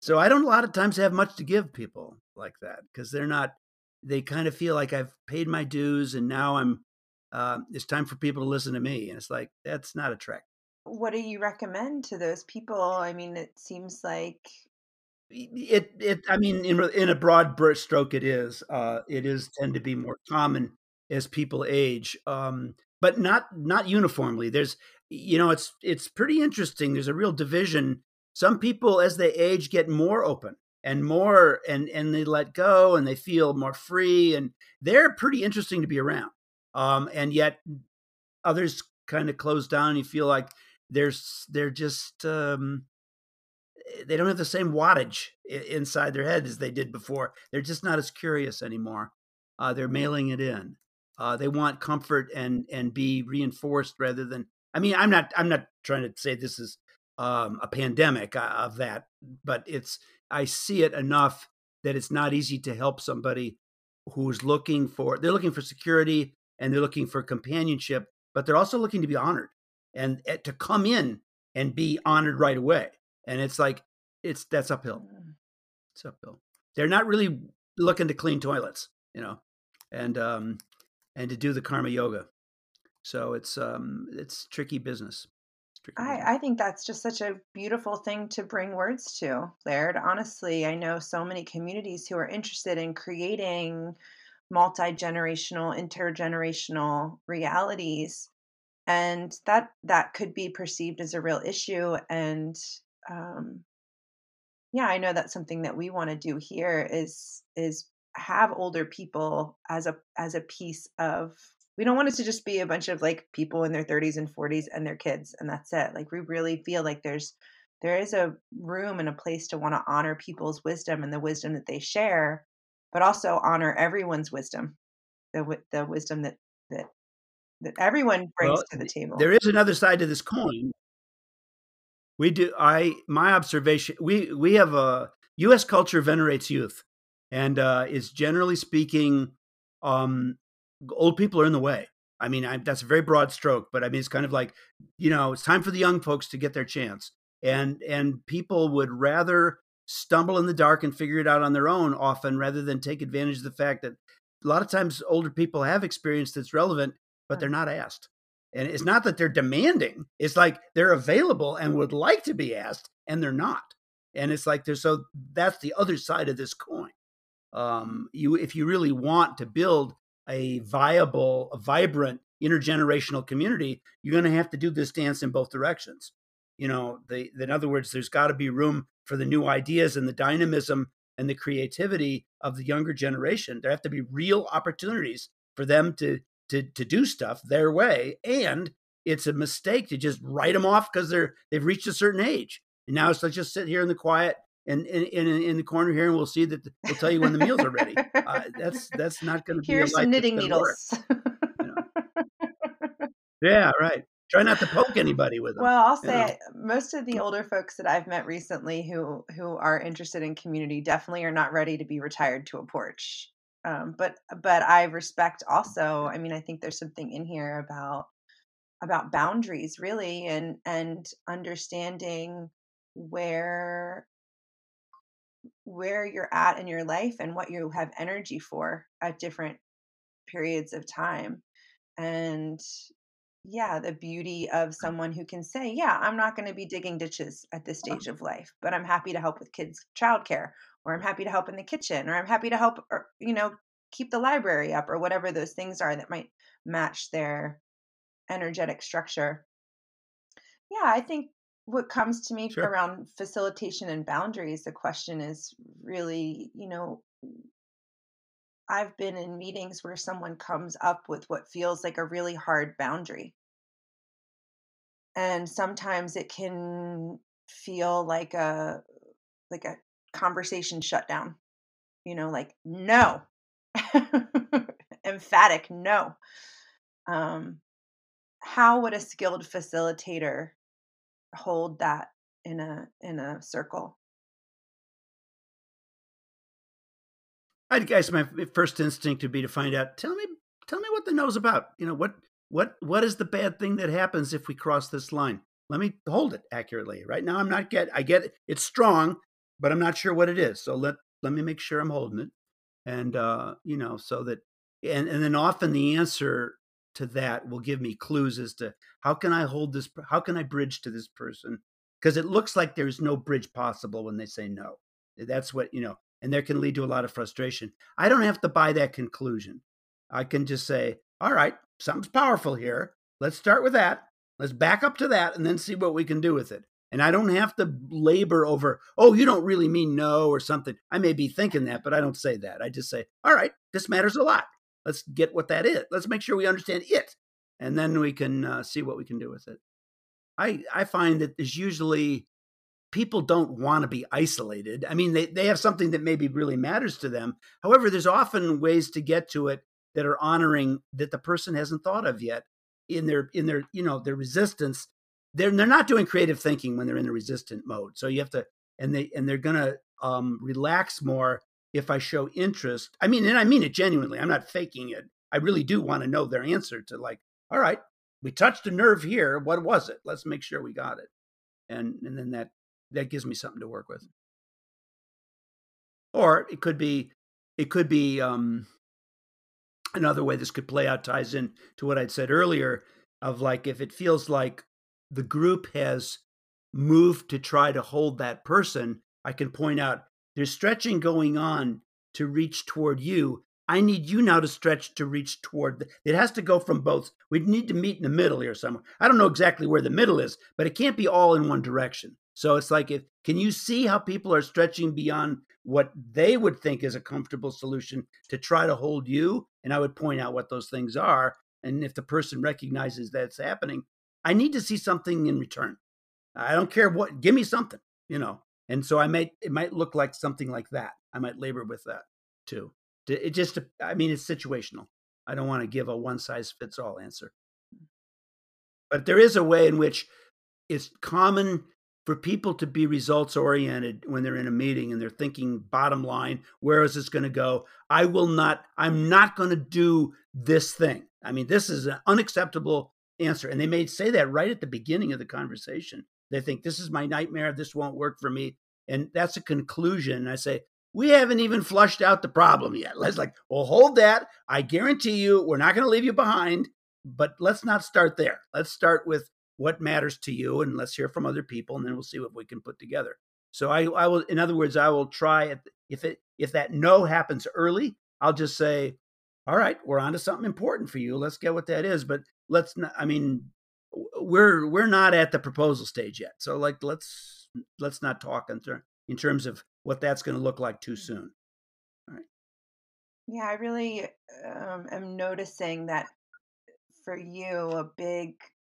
so. I don't a lot of times have much to give people like that because they're not. They kind of feel like I've paid my dues, and now I'm. Uh, it's time for people to listen to me, and it's like that's not a trick what do you recommend to those people? I mean, it seems like it it I mean in in a broad stroke it is uh it is tend to be more common as people age um but not not uniformly. There's you know it's it's pretty interesting. There's a real division. Some people as they age get more open and more and and they let go and they feel more free and they're pretty interesting to be around um and yet others kind of close down you feel like there's they're just um, eh, they don't have the same wattage inside their head as they did before. They're just not as curious anymore. Uh, they're mailing it in. Uh, they want comfort and and be reinforced rather than. I mean, I'm not I'm not trying to say this is um, a pandemic uh, of that, but it's I see it enough that it's not easy to help somebody who's looking for they're looking for security and they're looking for companionship, but they're also looking to be honored and eh, to come in and be honored right away. And it's like it's that's uphill. Mm. It's uphill. They're not really looking to clean toilets, you know, and um and to do the karma yoga. So it's um it's tricky business. I, I think that's just such a beautiful thing to bring words to, Laird. Honestly, I know so many communities who are interested in creating multi generational, intergenerational realities and that that could be perceived as a real issue and um, yeah i know that's something that we want to do here is is have older people as a as a piece of we don't want it to just be a bunch of like people in their 30s and 40s and their kids and that's it. Like we really feel like there's there is a room and a place to want to honor people's wisdom and the wisdom that they share but also honor everyone's wisdom. The the wisdom that that that everyone brings well, to the table. There is another side to this coin. We do. I my observation. We we have a U.S. culture venerates youth, and uh, is generally speaking, um, old people are in the way. I mean, I, that's a very broad stroke, but I mean, it's kind of like, you know, it's time for the young folks to get their chance, and and people would rather stumble in the dark and figure it out on their own often rather than take advantage of the fact that a lot of times older people have experience that's relevant, but they're not asked. And it's not that they're demanding; it's like they're available and would like to be asked, and they're not. And it's like there's so that's the other side of this coin. Um, you, if you really want to build a viable, a vibrant intergenerational community, you're going to have to do this dance in both directions. You know, the, in other words, there's got to be room for the new ideas and the dynamism and the creativity of the younger generation. There have to be real opportunities for them to to to do stuff their way, and it's a mistake to just write them off because they're they've reached a certain age. And now it's like just sit here in the quiet and in, in, in the corner here, and we'll see that we'll tell you when the meals are ready. Uh, that's that's not going to be. Here's some knitting needles. you know? (laughs) yeah, right. Try not to poke anybody with them. Well, I'll say know? most of the older folks that I've met recently who who are interested in community definitely are not ready to be retired to a porch. Um, but but I respect also. I mean, I think there's something in here about about boundaries, really, and and understanding where where you're at in your life and what you have energy for at different periods of time and yeah the beauty of someone who can say yeah i'm not going to be digging ditches at this stage of life but i'm happy to help with kids childcare or i'm happy to help in the kitchen or i'm happy to help or, you know keep the library up or whatever those things are that might match their energetic structure yeah i think what comes to me sure. around facilitation and boundaries the question is really you know i've been in meetings where someone comes up with what feels like a really hard boundary and sometimes it can feel like a like a conversation shut down. you know like no. (laughs) Emphatic no. Um how would a skilled facilitator hold that in a in a circle? I guess my first instinct would be to find out tell me tell me what the no's about. You know what what what is the bad thing that happens if we cross this line? Let me hold it accurately. Right now i'm not get i get it it's strong but i'm not sure what it is so let let me make sure i'm holding it and uh you know so that and and then often the answer to that will give me clues as to how can I hold this, how can I bridge to this person? Because it looks like there's no bridge possible when they say no. That's what, you know, and there can lead to a lot of frustration. I don't have to buy that conclusion. I can just say, all right, something's powerful here. Let's start with that. Let's back up to that and then see what we can do with it. And I don't have to labor over, oh, you don't really mean no or something. I may be thinking that, but I don't say that. I just say, all right, this matters a lot. Let's get what that is. Let's make sure we understand it, and then we can uh, see what we can do with it. I I find that there's usually people don't want to be isolated. I mean, they, they have something that maybe really matters to them. However, there's often ways to get to it that are honoring that the person hasn't thought of yet in their in their you know their resistance. They're they're not doing creative thinking when they're in the resistant mode. So you have to and they and they're gonna um, relax more if I show interest, I mean, and I mean it genuinely, I'm not faking it. I really do want to know their answer to like, all right, we touched a nerve here. What was it? Let's make sure we got it. And and then that that gives me something to work with. Or it could be it could be um another way this could play out ties in to what I'd said earlier of like if it feels like the group has moved to try to hold that person, I can point out there's stretching going on to reach toward you. I need you now to stretch to reach toward. The, it has to go from both. We need to meet in the middle here somewhere. I don't know exactly where the middle is, but it can't be all in one direction. So it's like, if can you see how people are stretching beyond what they would think is a comfortable solution to try to hold you? And I would point out what those things are. And if the person recognizes that's happening, I need to see something in return. I don't care what. Give me something. You know, and so I might it might look like something like that. I might labor with that too. It just I mean it's situational. I don't want to give a one size fits all answer. But there is a way in which it's common for people to be results oriented when they're in a meeting and they're thinking bottom line, where is this going to go? I will not, I'm not going to do this thing. I mean, this is an unacceptable answer. And they may say that right at the beginning of the conversation. They think, this is my nightmare. This won't work for me. And that's a conclusion. And I say, we haven't even flushed out the problem yet. (laughs) Let's like, well, hold that. I guarantee you, we're not going to leave you behind, but let's not start there. Let's start with what matters to you and let's hear from other people and then we'll see what we can put together so i, I will in other words i will try if it if that no happens early i'll just say all right we're on to something important for you let's get what that is but let's not i mean we're we're not at the proposal stage yet so like let's let's not talk in, ter- in terms of what that's going to look like too soon all right yeah i really um, am noticing that for you a big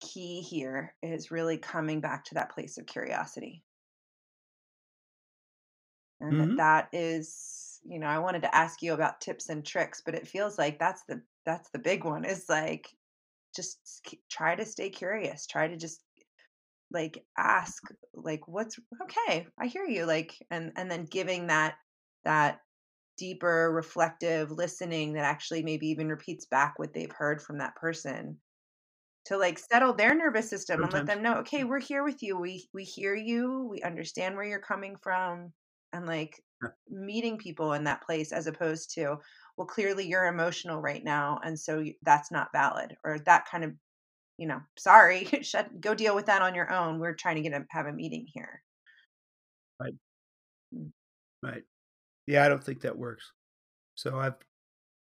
key here is really coming back to that place of curiosity. And mm-hmm. that, that is, you know, I wanted to ask you about tips and tricks, but it feels like that's the that's the big one is like just try to stay curious, try to just like ask like what's okay, I hear you like and and then giving that that deeper reflective listening that actually maybe even repeats back what they've heard from that person to like settle their nervous system Sometimes. and let them know okay we're here with you. We we hear you. We understand where you're coming from and like meeting people in that place as opposed to well clearly you're emotional right now and so that's not valid or that kind of you know sorry (laughs) shut go deal with that on your own we're trying to get a have a meeting here right mm. right yeah i don't think that works so i've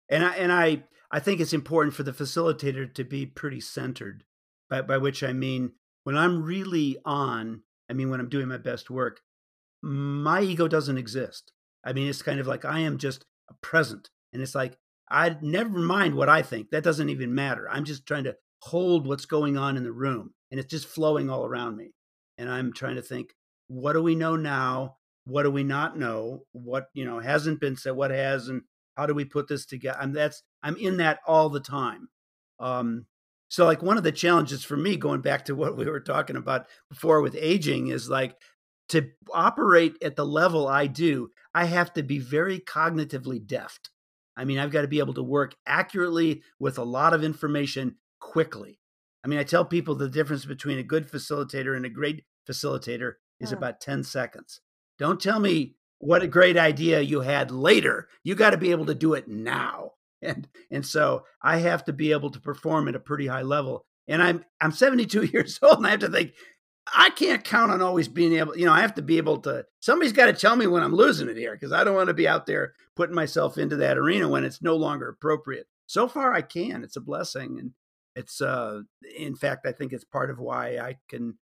and i and i I think it's important for the facilitator to be pretty centered, by, by which I mean when I'm really on, I mean when I'm doing my best work, my ego doesn't exist. I mean, it's kind of like I am just a present. And it's like, I never mind what I think. That doesn't even matter. I'm just trying to hold what's going on in the room and it's just flowing all around me. And I'm trying to think, what do we know now? What do we not know? What, you know, hasn't been said, what has, and how do we put this together? And that's I'm in that all the time. Um, so like one of the challenges for me, going back to (laughs) what we were talking about before with aging, is like to operate at the level I do, I have to be very cognitively deft. I mean, I've got to be able to work accurately with a lot of information quickly. I mean, I tell people the difference between a good facilitator and a great facilitator is oh. about 10 seconds. Don't tell me what a great idea you had later. You got to be able to do it now. And and so I have to be able to perform at a pretty high level. And I'm I'm 72 (laughs) years old and I have to think I can't count on always being able, you know, I have to be able to somebody's got to tell me when I'm losing it here because I don't want to be out there putting myself into that arena when it's no longer appropriate. So far I can. It's a blessing and it's uh in fact I think it's part of why I can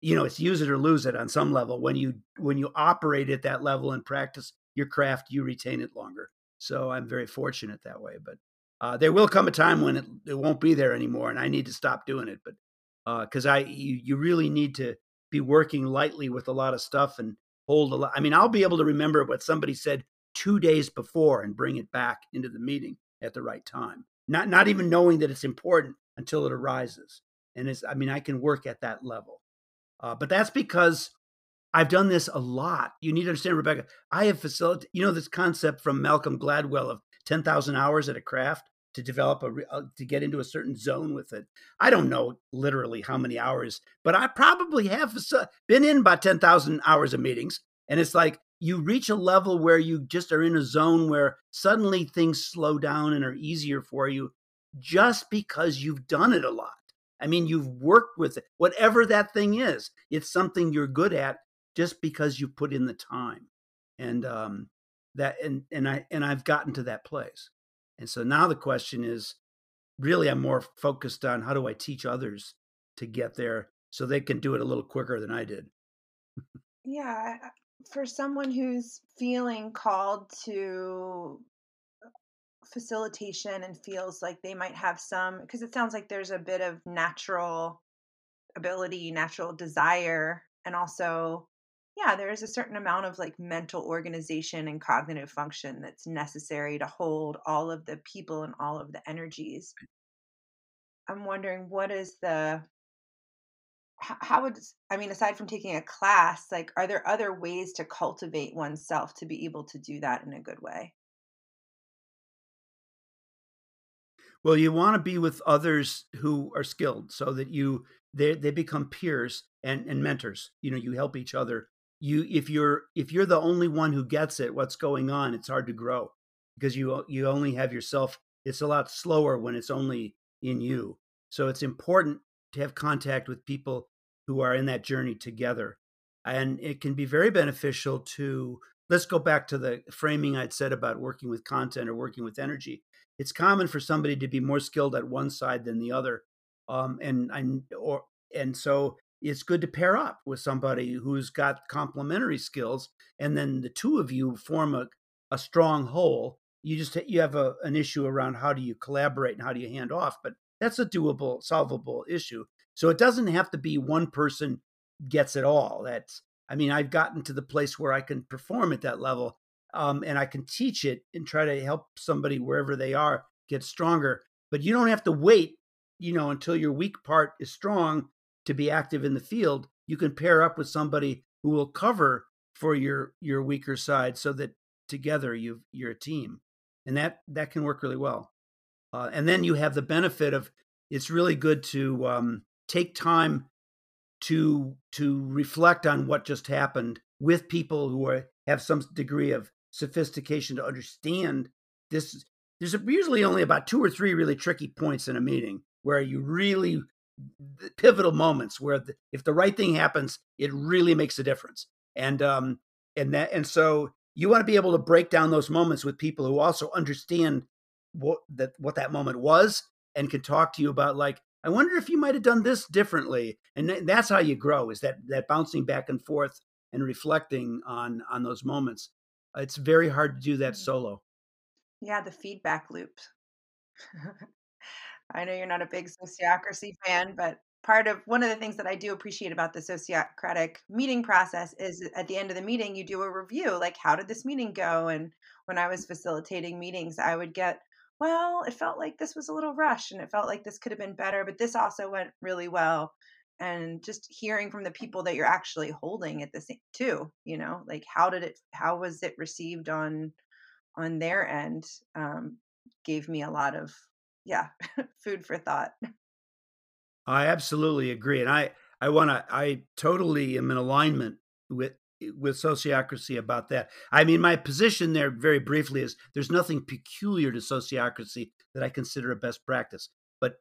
you know it's use it or lose it on some level when you when you operate at that level and practice your craft you retain it longer so i'm very fortunate that way but uh, there will come a time when it, it won't be there anymore and i need to stop doing it but because uh, i you, you really need to be working lightly with a lot of stuff and hold a lot i mean i'll be able to remember what somebody said two days before and bring it back into the meeting at the right time not not even knowing that it's important until it arises and it's i mean i can work at that level uh, but that's because I've done this a lot. You need to understand, Rebecca. I have facilitated, you know, this concept from Malcolm Gladwell of 10,000 hours at a craft to develop a, uh, to get into a certain zone with it. I don't know literally how many hours, but I probably have been in about 10,000 hours of meetings. And it's like you reach a level where you just are in a zone where suddenly things slow down and are easier for you just because you've done it a lot. I mean, you've worked with it, whatever that thing is. It's something you're good at just because you put in the time, and um, that and and I and I've gotten to that place. And so now the question is, really, I'm more focused on how do I teach others to get there so they can do it a little quicker than I did. yeah, for someone who's feeling called to facilitation and feels like they might have some because it sounds like there's a bit of natural ability, natural desire, and also yeah, there is a certain amount of like mental organization and cognitive function that's necessary to hold all of the people and all of the energies. I'm wondering what is the how would I mean, aside from taking a class, like, are there other ways to cultivate oneself to be able to do that in a good way? Well, you want to be with others who are skilled so that you they they become peers and and mentors. You know, you help each other. You if you're if you're the only one who gets it, what's going on, it's hard to grow because you you only have yourself. It's a lot slower when it's only in you. So it's important to have contact with people who are in that journey together. And it can be very beneficial to let's go back to the framing I'd said about working with content or working with energy it's common for somebody to be more skilled at one side than the other um, and I, or and so it's good to pair up with somebody who's got complementary skills and then the two of you form a, a strong whole you just you have a, an issue around how do you collaborate and how do you hand off but that's a doable solvable issue so it doesn't have to be one person gets it all that's i mean i've gotten to the place where i can perform at that level um, and I can teach it and try to help somebody wherever they are get stronger. But you don't have to wait, you know, until your weak part is strong to be active in the field. You can pair up with somebody who will cover for your your weaker side, so that together you you're a team, and that that can work really well. Uh, and then you have the benefit of it's really good to um, take time to to reflect on what just happened with people who are have some degree of sophistication to understand this. There's usually only about two or three really tricky points in a meeting where you really pivotal moments where the, if the right thing happens, it really makes a difference. And um and that and so you want to be able to break down those moments with people who also understand what that what that moment was and can talk to you about like I wonder if you might have done this differently. And that's how you grow is that that bouncing back and forth and reflecting on on those moments. It's very hard to do that Mm. solo. Yeah, the feedback loop. (laughs) I know you're not a big sociocracy fan, but part of one of the things that I do appreciate about the sociocratic meeting process is at the end of the meeting, you do a review like, how did this meeting go? And when I was facilitating meetings, I would get, well, it felt like this was a little rushed and it felt like this could have been better, but this also went really well. And just hearing from the people that you're actually holding at the same too, you know, like how did it, how was it received on on their end? Um, gave me a lot of yeah (laughs) food for thought. I absolutely agree, and I I want to I totally am in alignment with with sociocracy about that. I mean, my position there, very briefly, is there's nothing peculiar to sociocracy that I consider a best practice, but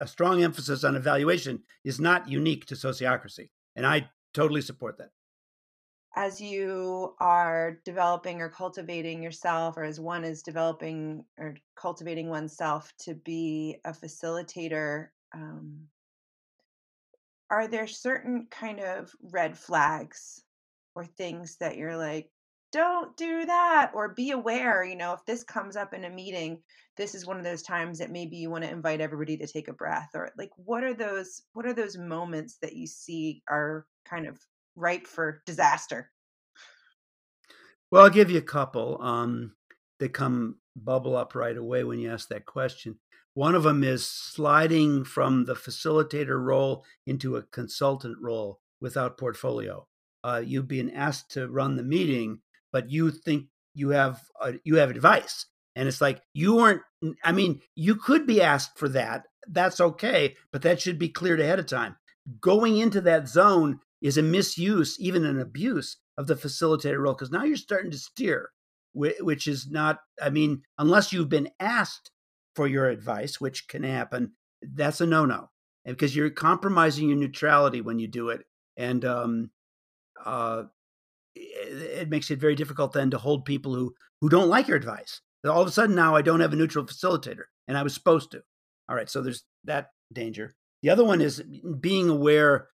a strong emphasis on evaluation is not unique to sociocracy, and I totally support that. as you are developing or cultivating yourself, or as one is developing or cultivating oneself to be a facilitator, um, are there certain kind of red flags or things that you're like, don't do that, or be aware, you know, if this comes up in a meeting, this is one of those times that maybe you want to invite everybody to take a breath, or like, what are those, what are those moments that you see are kind of ripe for disaster? Well, I'll give you a couple um, that come bubble up right away when you ask that question. One of them is sliding from the facilitator role into a consultant role without portfolio. Uh, you've been asked to run the meeting, but you think you have a, you have advice, and it's like you weren't. I mean, you could be asked for that. That's okay, but that should be cleared ahead of time. Going into that zone is a misuse, even an abuse of the facilitator role, because now you're starting to steer, which is not. I mean, unless you've been asked for your advice, which can happen, that's a no-no, because you're compromising your neutrality when you do it, and um, uh, it, makes it very difficult then to hold people who who don't like your advice. All of a sudden now I don't have a neutral facilitator, and I was supposed to. All right, so there's that danger. The other one is being aware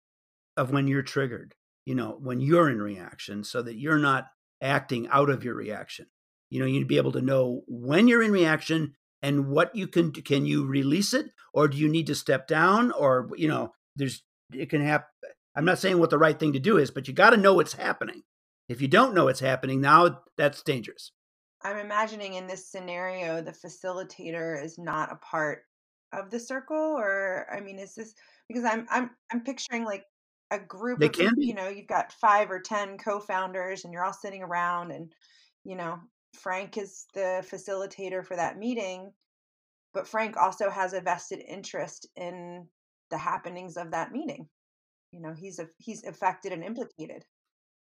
of when you're triggered. You know, when you're in reaction, so that you're not acting out of your reaction. You know, you'd be able to know when you're in reaction and what you can can you release it or do you need to step down or you know there's it can happen i'm not saying what the right thing to do is but you got to know what's happening. If you don't know what's happening now that's dangerous. I'm imagining in this scenario, the facilitator is not a part of the circle, or I mean, is this because I'm I'm I'm picturing like a group they of can be. you know you've got five or ten co-founders and you're all sitting around and you know frank is the facilitator for that meeting but frank also has a vested interest in the happenings of that meeting you know he's a, he's affected and implicated.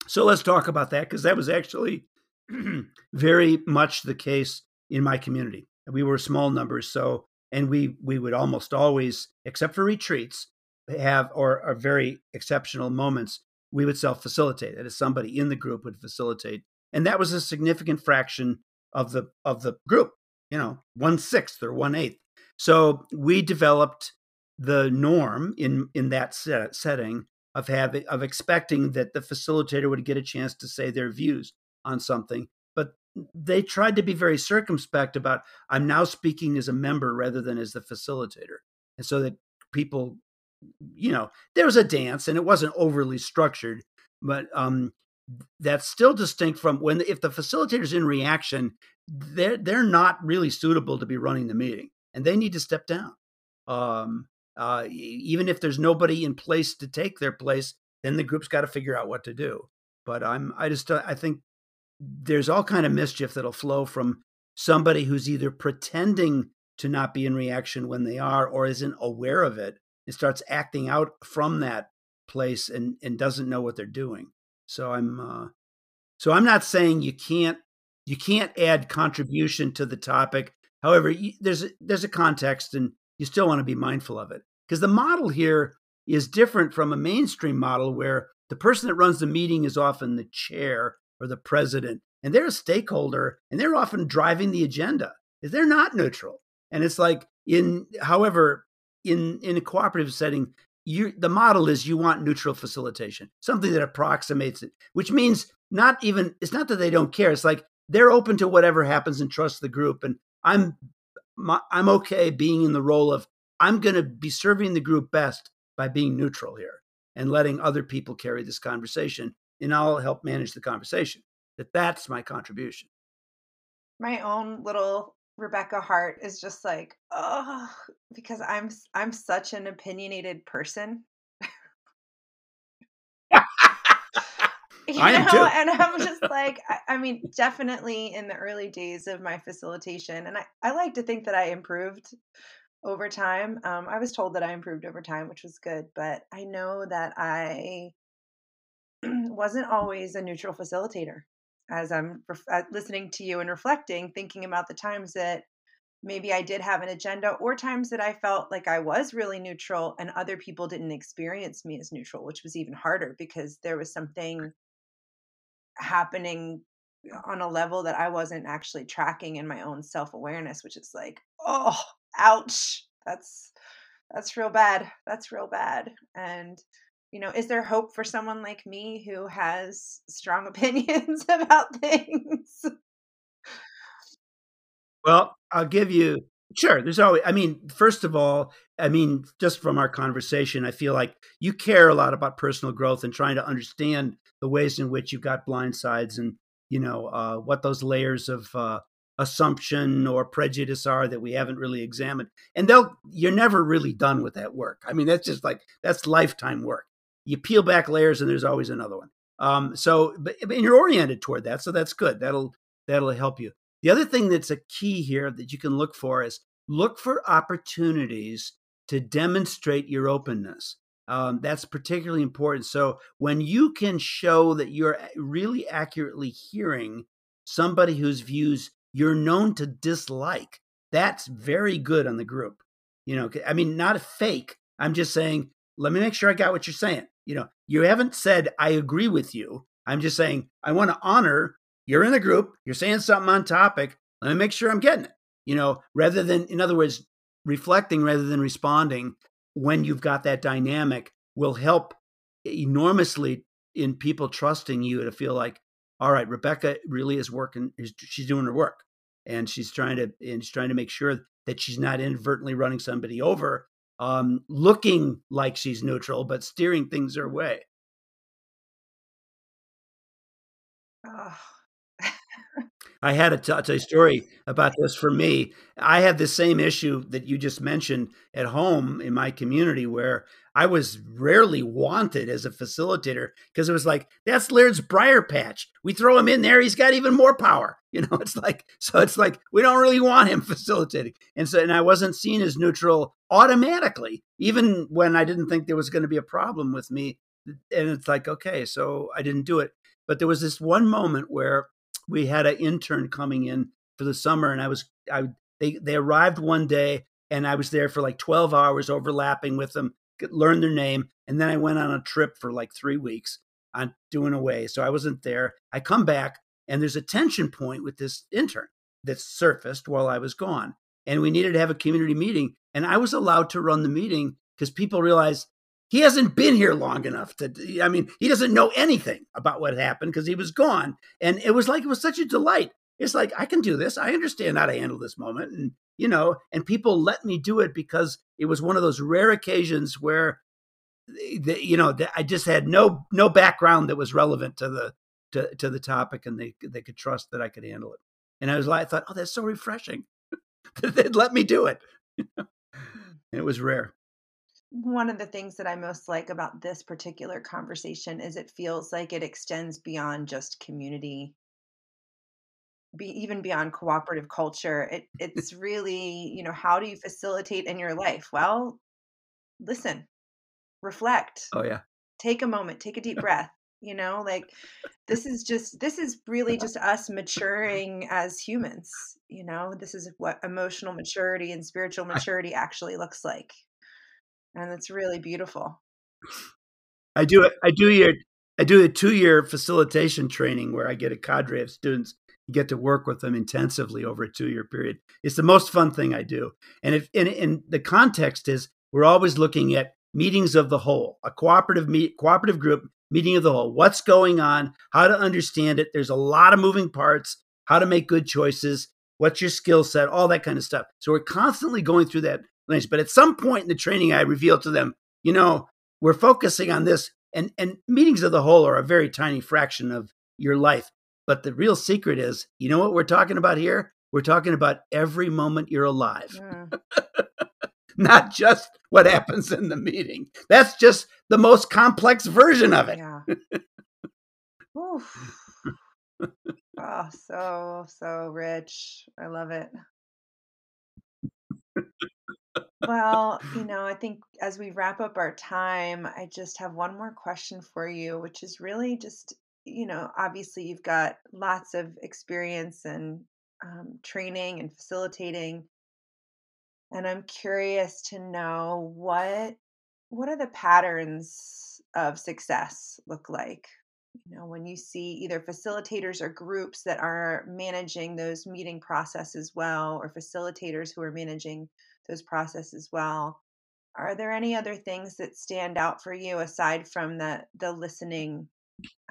So let's talk about that because that was actually (clears throat) very much the case in my community. We were small numbers so and we we would almost always except for retreats have or are very exceptional moments we would self facilitate that is somebody in the group would facilitate and that was a significant fraction of the of the group you know one sixth or one eighth so we developed the norm in in that set, setting of having of expecting that the facilitator would get a chance to say their views on something. But they tried to be very circumspect about i'm now speaking as a member rather than as the facilitator. And so that people you know there was a dance and it wasn't overly structured but um that's still distinct from when if the facilitator's in reaction they're they're not really suitable to be running the meeting and they need to step down. Um uh even if there's nobody in place to take their place then the group's got to figure out what to do. But i'm i just i think there's all kind of mischief that'll flow from somebody who's either pretending to not be in reaction when they are or isn't aware of it and starts acting out from that place and and doesn't know what they're doing. So i'm uh so i'm not saying you can't you can't add contribution to the topic. However there's a, there's a context and you still want to be mindful of it because the model here is different from a mainstream model where the person that runs the meeting is often the chair or the president, and they're a stakeholder, and they're often driving the agenda. They're not neutral, and it's like in, however, in in a cooperative setting, you the model is you want neutral facilitation, something that approximates it, which means not even it's not that they don't care. It's like they're open to whatever happens and trust the group, and I'm I'm okay being in the role of I'm going to be serving the group best by being neutral here and letting other people carry this conversation and I'll help manage the conversation. That that's my contribution. My own little Rebecca Hart is just like, oh, because I'm I'm such an opinionated person. you I know, too. and I'm (laughs) just like, I, I mean, definitely in the early days of my facilitation, and I, I like to think that I improved over time. Um, I was told that I improved over time, which was good, but I know that I (clears throat) wasn't always a neutral facilitator. As I'm ref- uh, listening to you and reflecting, thinking about the times that maybe I did have an agenda or times that I felt like I was really neutral and other people didn't experience me as neutral, which was even harder because there was something happening on a level that I wasn't actually tracking in my own self-awareness, which is like, oh, ouch. That's that's real bad. That's real bad. And you know, is there hope for someone like me who has strong (laughs) opinions about things? Well, I'll give you sure. There's always. I mean, first of all, I mean, just from our conversation, I feel like you care a lot about personal growth and trying to understand the ways in which you've got blind sides and you know uh, what those layers of uh, assumption or prejudice are that we haven't really examined. And they'll you're never really done with that work. I mean, that's just like that's lifetime work. You peel back layers, and there's always another one. Um, so, but and you're oriented toward that, so that's good. That'll that'll help you. The other thing that's a key here that you can look for is look for opportunities to demonstrate your openness. Um, that's particularly important. So when you can show that you're really accurately hearing somebody whose views you're known to dislike, that's very good on the group. You know, I mean, not a fake. I'm just saying, let me make sure I got what you're saying. You know, you haven't said I agree with you. I'm just saying I want to honor you're in the group, you're saying something on topic. Let me make sure I'm getting it. You know, rather than, in other words, reflecting rather than responding when you've got that dynamic will help enormously in people trusting you to feel like, all right, Rebecca really is working. She's doing her work, and she's trying to and she's trying to make sure that she's not inadvertently running somebody over, um, looking like she's neutral but steering things her way. Oh. (laughs) I had a t- a story about this for me. I had the same issue that you just mentioned at home in my community where I was rarely wanted as a facilitator because it was like, that's Laird's briar patch. We throw him in there, he's got even more power. (laughs) You know, it's like, so it's like, we don't really want him (laughs) facilitating. And so, and I wasn't seen as neutral automatically, even when I didn't think there was going to be a problem with me. And it's like, okay, so I didn't do it. But there was this one moment where we had an intern coming in for the summer and I was, I, they, they arrived one day and I was there for like 12 hours overlapping with them learned their name, and then I went on a trip for like three weeks on doing away. So I wasn't there. I come back, and there's a tension point with this intern that surfaced while I was gone, and we needed to have a community meeting, and I was allowed to run the meeting because people realized he hasn't been here long enough to i mean he doesn't know anything about what happened because he was gone and it was like it was such a delight it's like i can do this i understand how to handle this moment and you know, and people let me do it because it was one of those rare occasions where, the, you know, I just had no no background that was relevant to the to, to the topic, and they they could trust that I could handle it. And I was like, I thought, oh, that's so refreshing (laughs) they'd let me do it. (laughs) it was rare. One of the things that I most like about this particular conversation is it feels like it extends beyond just community be even beyond cooperative culture it (laughs) it's really you know how do you facilitate in your life? Well listen reflect. Oh yeah. Take a moment take a deep (laughs) breath you know like this is just this is really just us maturing as humans you know? This is what emotional maturity and spiritual (laughs) maturity actually looks like and it's really beautiful i do it i do your i do a two year facilitation training where i get a cadre of students get to work with them intensively over a two year period. It's the most fun thing I do. And if and, and the context is we're always looking at meetings of the whole, a cooperative meet, cooperative group meeting of the whole. What's going on? How to understand it? There's a lot of moving parts. How to make good choices? What's your skill set? All that kind of stuff. So we're constantly going through that range. But at some point in the training, I reveal to them, you know, we're focusing on this, and and meetings of the whole are a very tiny fraction of your life. But the real secret is, you know what we're talking about here? We're talking about every moment you're alive. Mm. (laughs) Not just what happens in the meeting. That's just the most complex version of it. Yeah. (laughs) oh, so, so rich. I love it. Well, you know, I think as we wrap up our time, I just have one more question for you, which is really just you know, obviously you've got lots of experience and um, training and facilitating, and I'm curious to know what what are the patterns of success look like? You know, when you see either facilitators or groups that are managing those meeting processes well, or facilitators who are managing those processes well, are there any other things that stand out for you aside from the the listening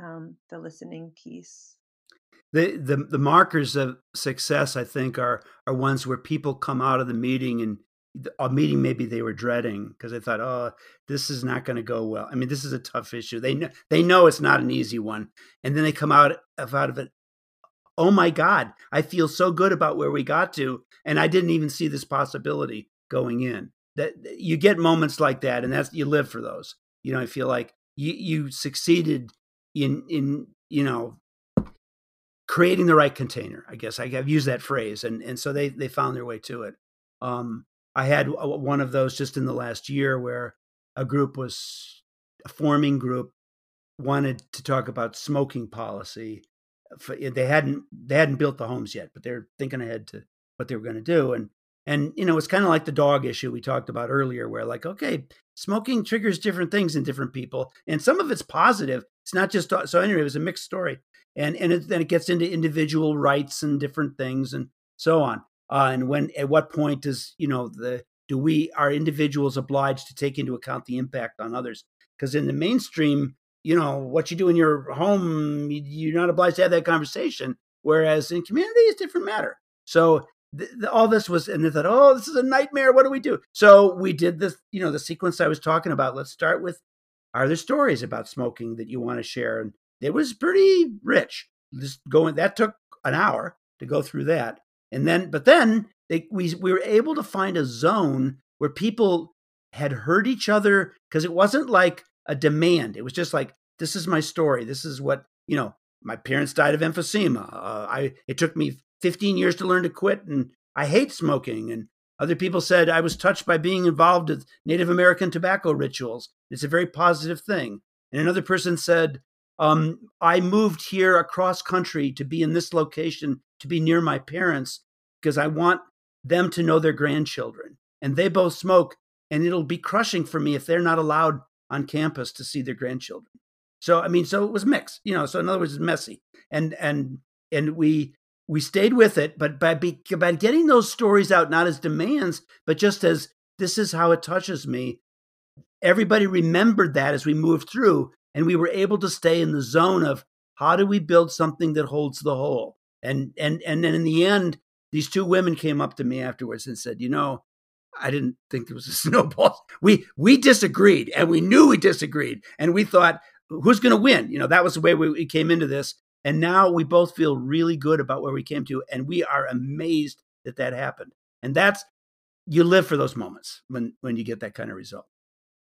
um, the listening piece. The, the the markers of success, I think, are are ones where people come out of the meeting and a meeting maybe they were dreading because they thought, oh, this is not going to go well. I mean, this is a tough issue. They know they know it's not an easy one, and then they come out of out of it. Oh my God, I feel so good about where we got to, and I didn't even see this possibility going in. That you get moments like that, and that's you live for those. You know, I feel like you you succeeded in in you know creating the right container i guess I, have used that phrase and and so they they found their way to it um i had one of those just in the last year where a group was a forming group wanted to talk about smoking policy they hadn't they hadn't built the homes yet but they're thinking ahead to what they were going to do and and you know it's kind of like the dog issue we talked about earlier where like okay smoking triggers different things in different people and some of it's positive it's not just so anyway. It was a mixed story, and and it, then it gets into individual rights and different things and so on. Uh, and when at what point does you know the do we are individuals obliged to take into account the impact on others? Because in the mainstream, you know what you do in your home, you're not obliged to have that conversation. Whereas in community, it's different matter. So th- th- all this was, and they thought, oh, this is a nightmare. What do we do? So we did this, you know, the sequence I was talking about. Let's start with are there stories about smoking that you want to share? And it was pretty rich. Just going that took an hour, to go through that. And then, but then they, we we were able to find a zone where people had heard each other because it wasn't like a demand. It was just like, this is my story. This is what you know. My parents died of emphysema. Uh, I it took me 15 years to learn to quit, and I hate smoking. And other people said I was touched by being involved with Native American tobacco rituals. It's a very positive thing. And another person said, um, I moved here across country to be in this location to be near my parents because I want them to know their grandchildren. And they both smoke, and it'll be crushing for me if they're not allowed on campus to see their grandchildren. So I mean, so it was mixed, you know. So in other words, it's messy, and and and we we stayed with it, but by be, by getting those stories out not as demands, but just as this is how it touches me. Everybody remembered that as we moved through, and we were able to stay in the zone of how do we build something that holds the whole. And and and then in the end, these two women came up to me afterwards and said, you know, I didn't think there was a (laughs) snowball. We we disagreed, and we knew we disagreed, and we thought, who's going to win? You know, that was the way we, we came into this. And now we both feel really good about where we came to, and we are amazed that that happened. And that's you live for those moments when when you get that kind of result.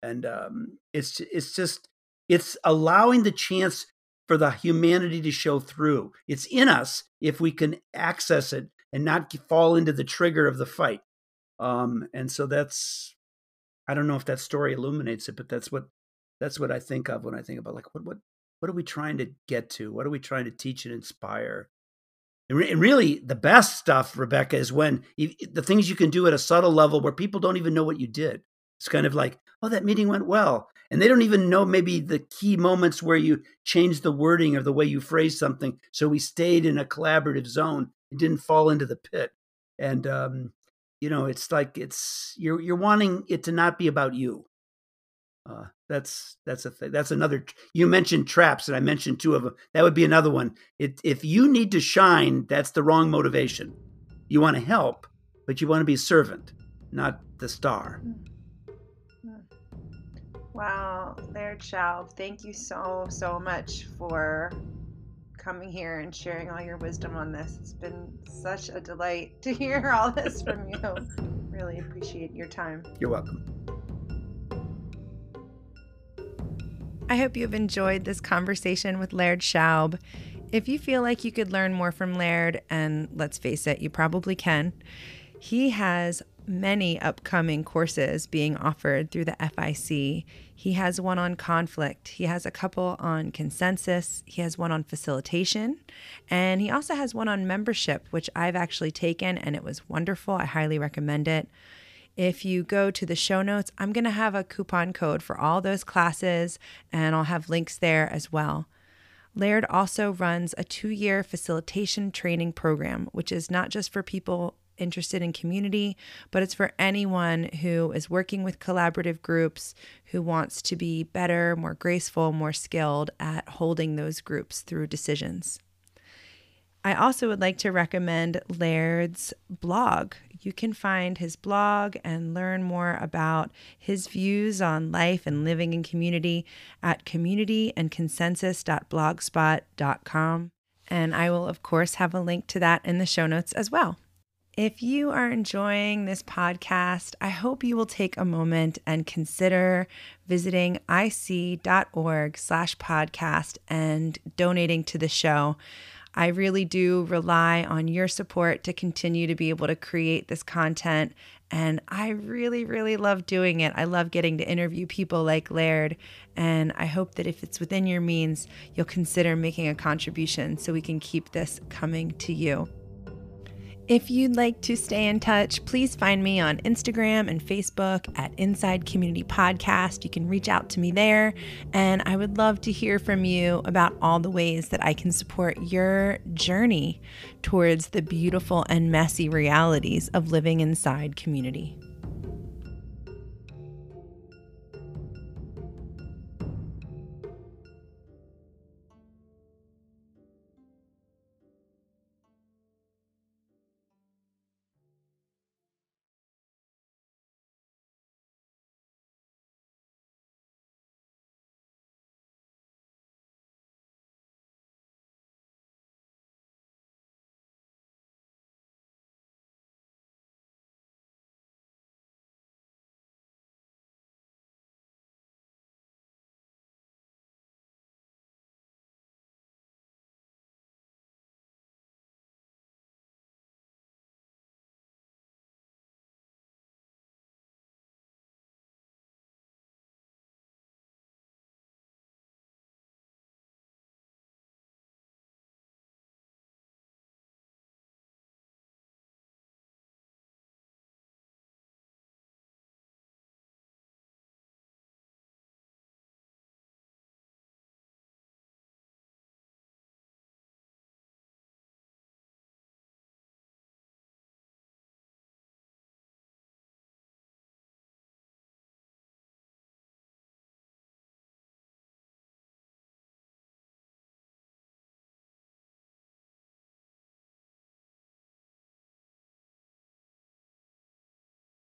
And um, it's it's just it's allowing the chance for the humanity to show through. It's in us if we can access it and not fall into the trigger of the fight. Um, and so that's I don't know if that story illuminates it, but that's what that's what I think of when I think about like what what what are we trying to get to? What are we trying to teach and inspire? And, re- and really, the best stuff, Rebecca, is when you, the things you can do at a subtle level where people don't even know what you did. It's kind of like, oh, that meeting went well. And they don't even know maybe the key moments where you changed the wording or the way you phrased something. So we stayed in a collaborative zone and didn't fall into the pit. And um, you know, it's like it's you're you're wanting it to not be about you. Uh, that's that's a thing. That's another. You mentioned traps, and I mentioned two of them. That would be another one. It, if you need to shine, that's the wrong motivation. You want to help, but you want to be a servant, not the star. Hmm. Hmm. Wow, Laird Schaub, thank you so so much for coming here and sharing all your wisdom on this. It's been such a delight (laughs) to hear all this from you. (laughs) really appreciate your time. You're welcome. I hope you've enjoyed this conversation with Laird Schaub. If you feel like you could learn more from Laird, and let's face it, you probably can, he has many upcoming courses being offered through the FIC. He has one on conflict, he has a couple on consensus, he has one on facilitation, and he also has one on membership, which I've actually taken and it was wonderful. I highly recommend it. If you go to the show notes, I'm going to have a coupon code for all those classes, and I'll have links there as well. Laird also runs a two year facilitation training program, which is not just for people interested in community, but it's for anyone who is working with collaborative groups who wants to be better, more graceful, more skilled at holding those groups through decisions. I also would like to recommend Laird's blog. You can find his blog and learn more about his views on life and living in community at communityandconsensus.blogspot.com. And I will, of course, have a link to that in the show notes as well. If you are enjoying this podcast, I hope you will take a moment and consider visiting ic.org slash podcast and donating to the show. I really do rely on your support to continue to be able to create this content. And I really, really love doing it. I love getting to interview people like Laird. And I hope that if it's within your means, you'll consider making a contribution so we can keep this coming to you. If you'd like to stay in touch, please find me on Instagram and Facebook at Inside Community Podcast. You can reach out to me there, and I would love to hear from you about all the ways that I can support your journey towards the beautiful and messy realities of living inside community.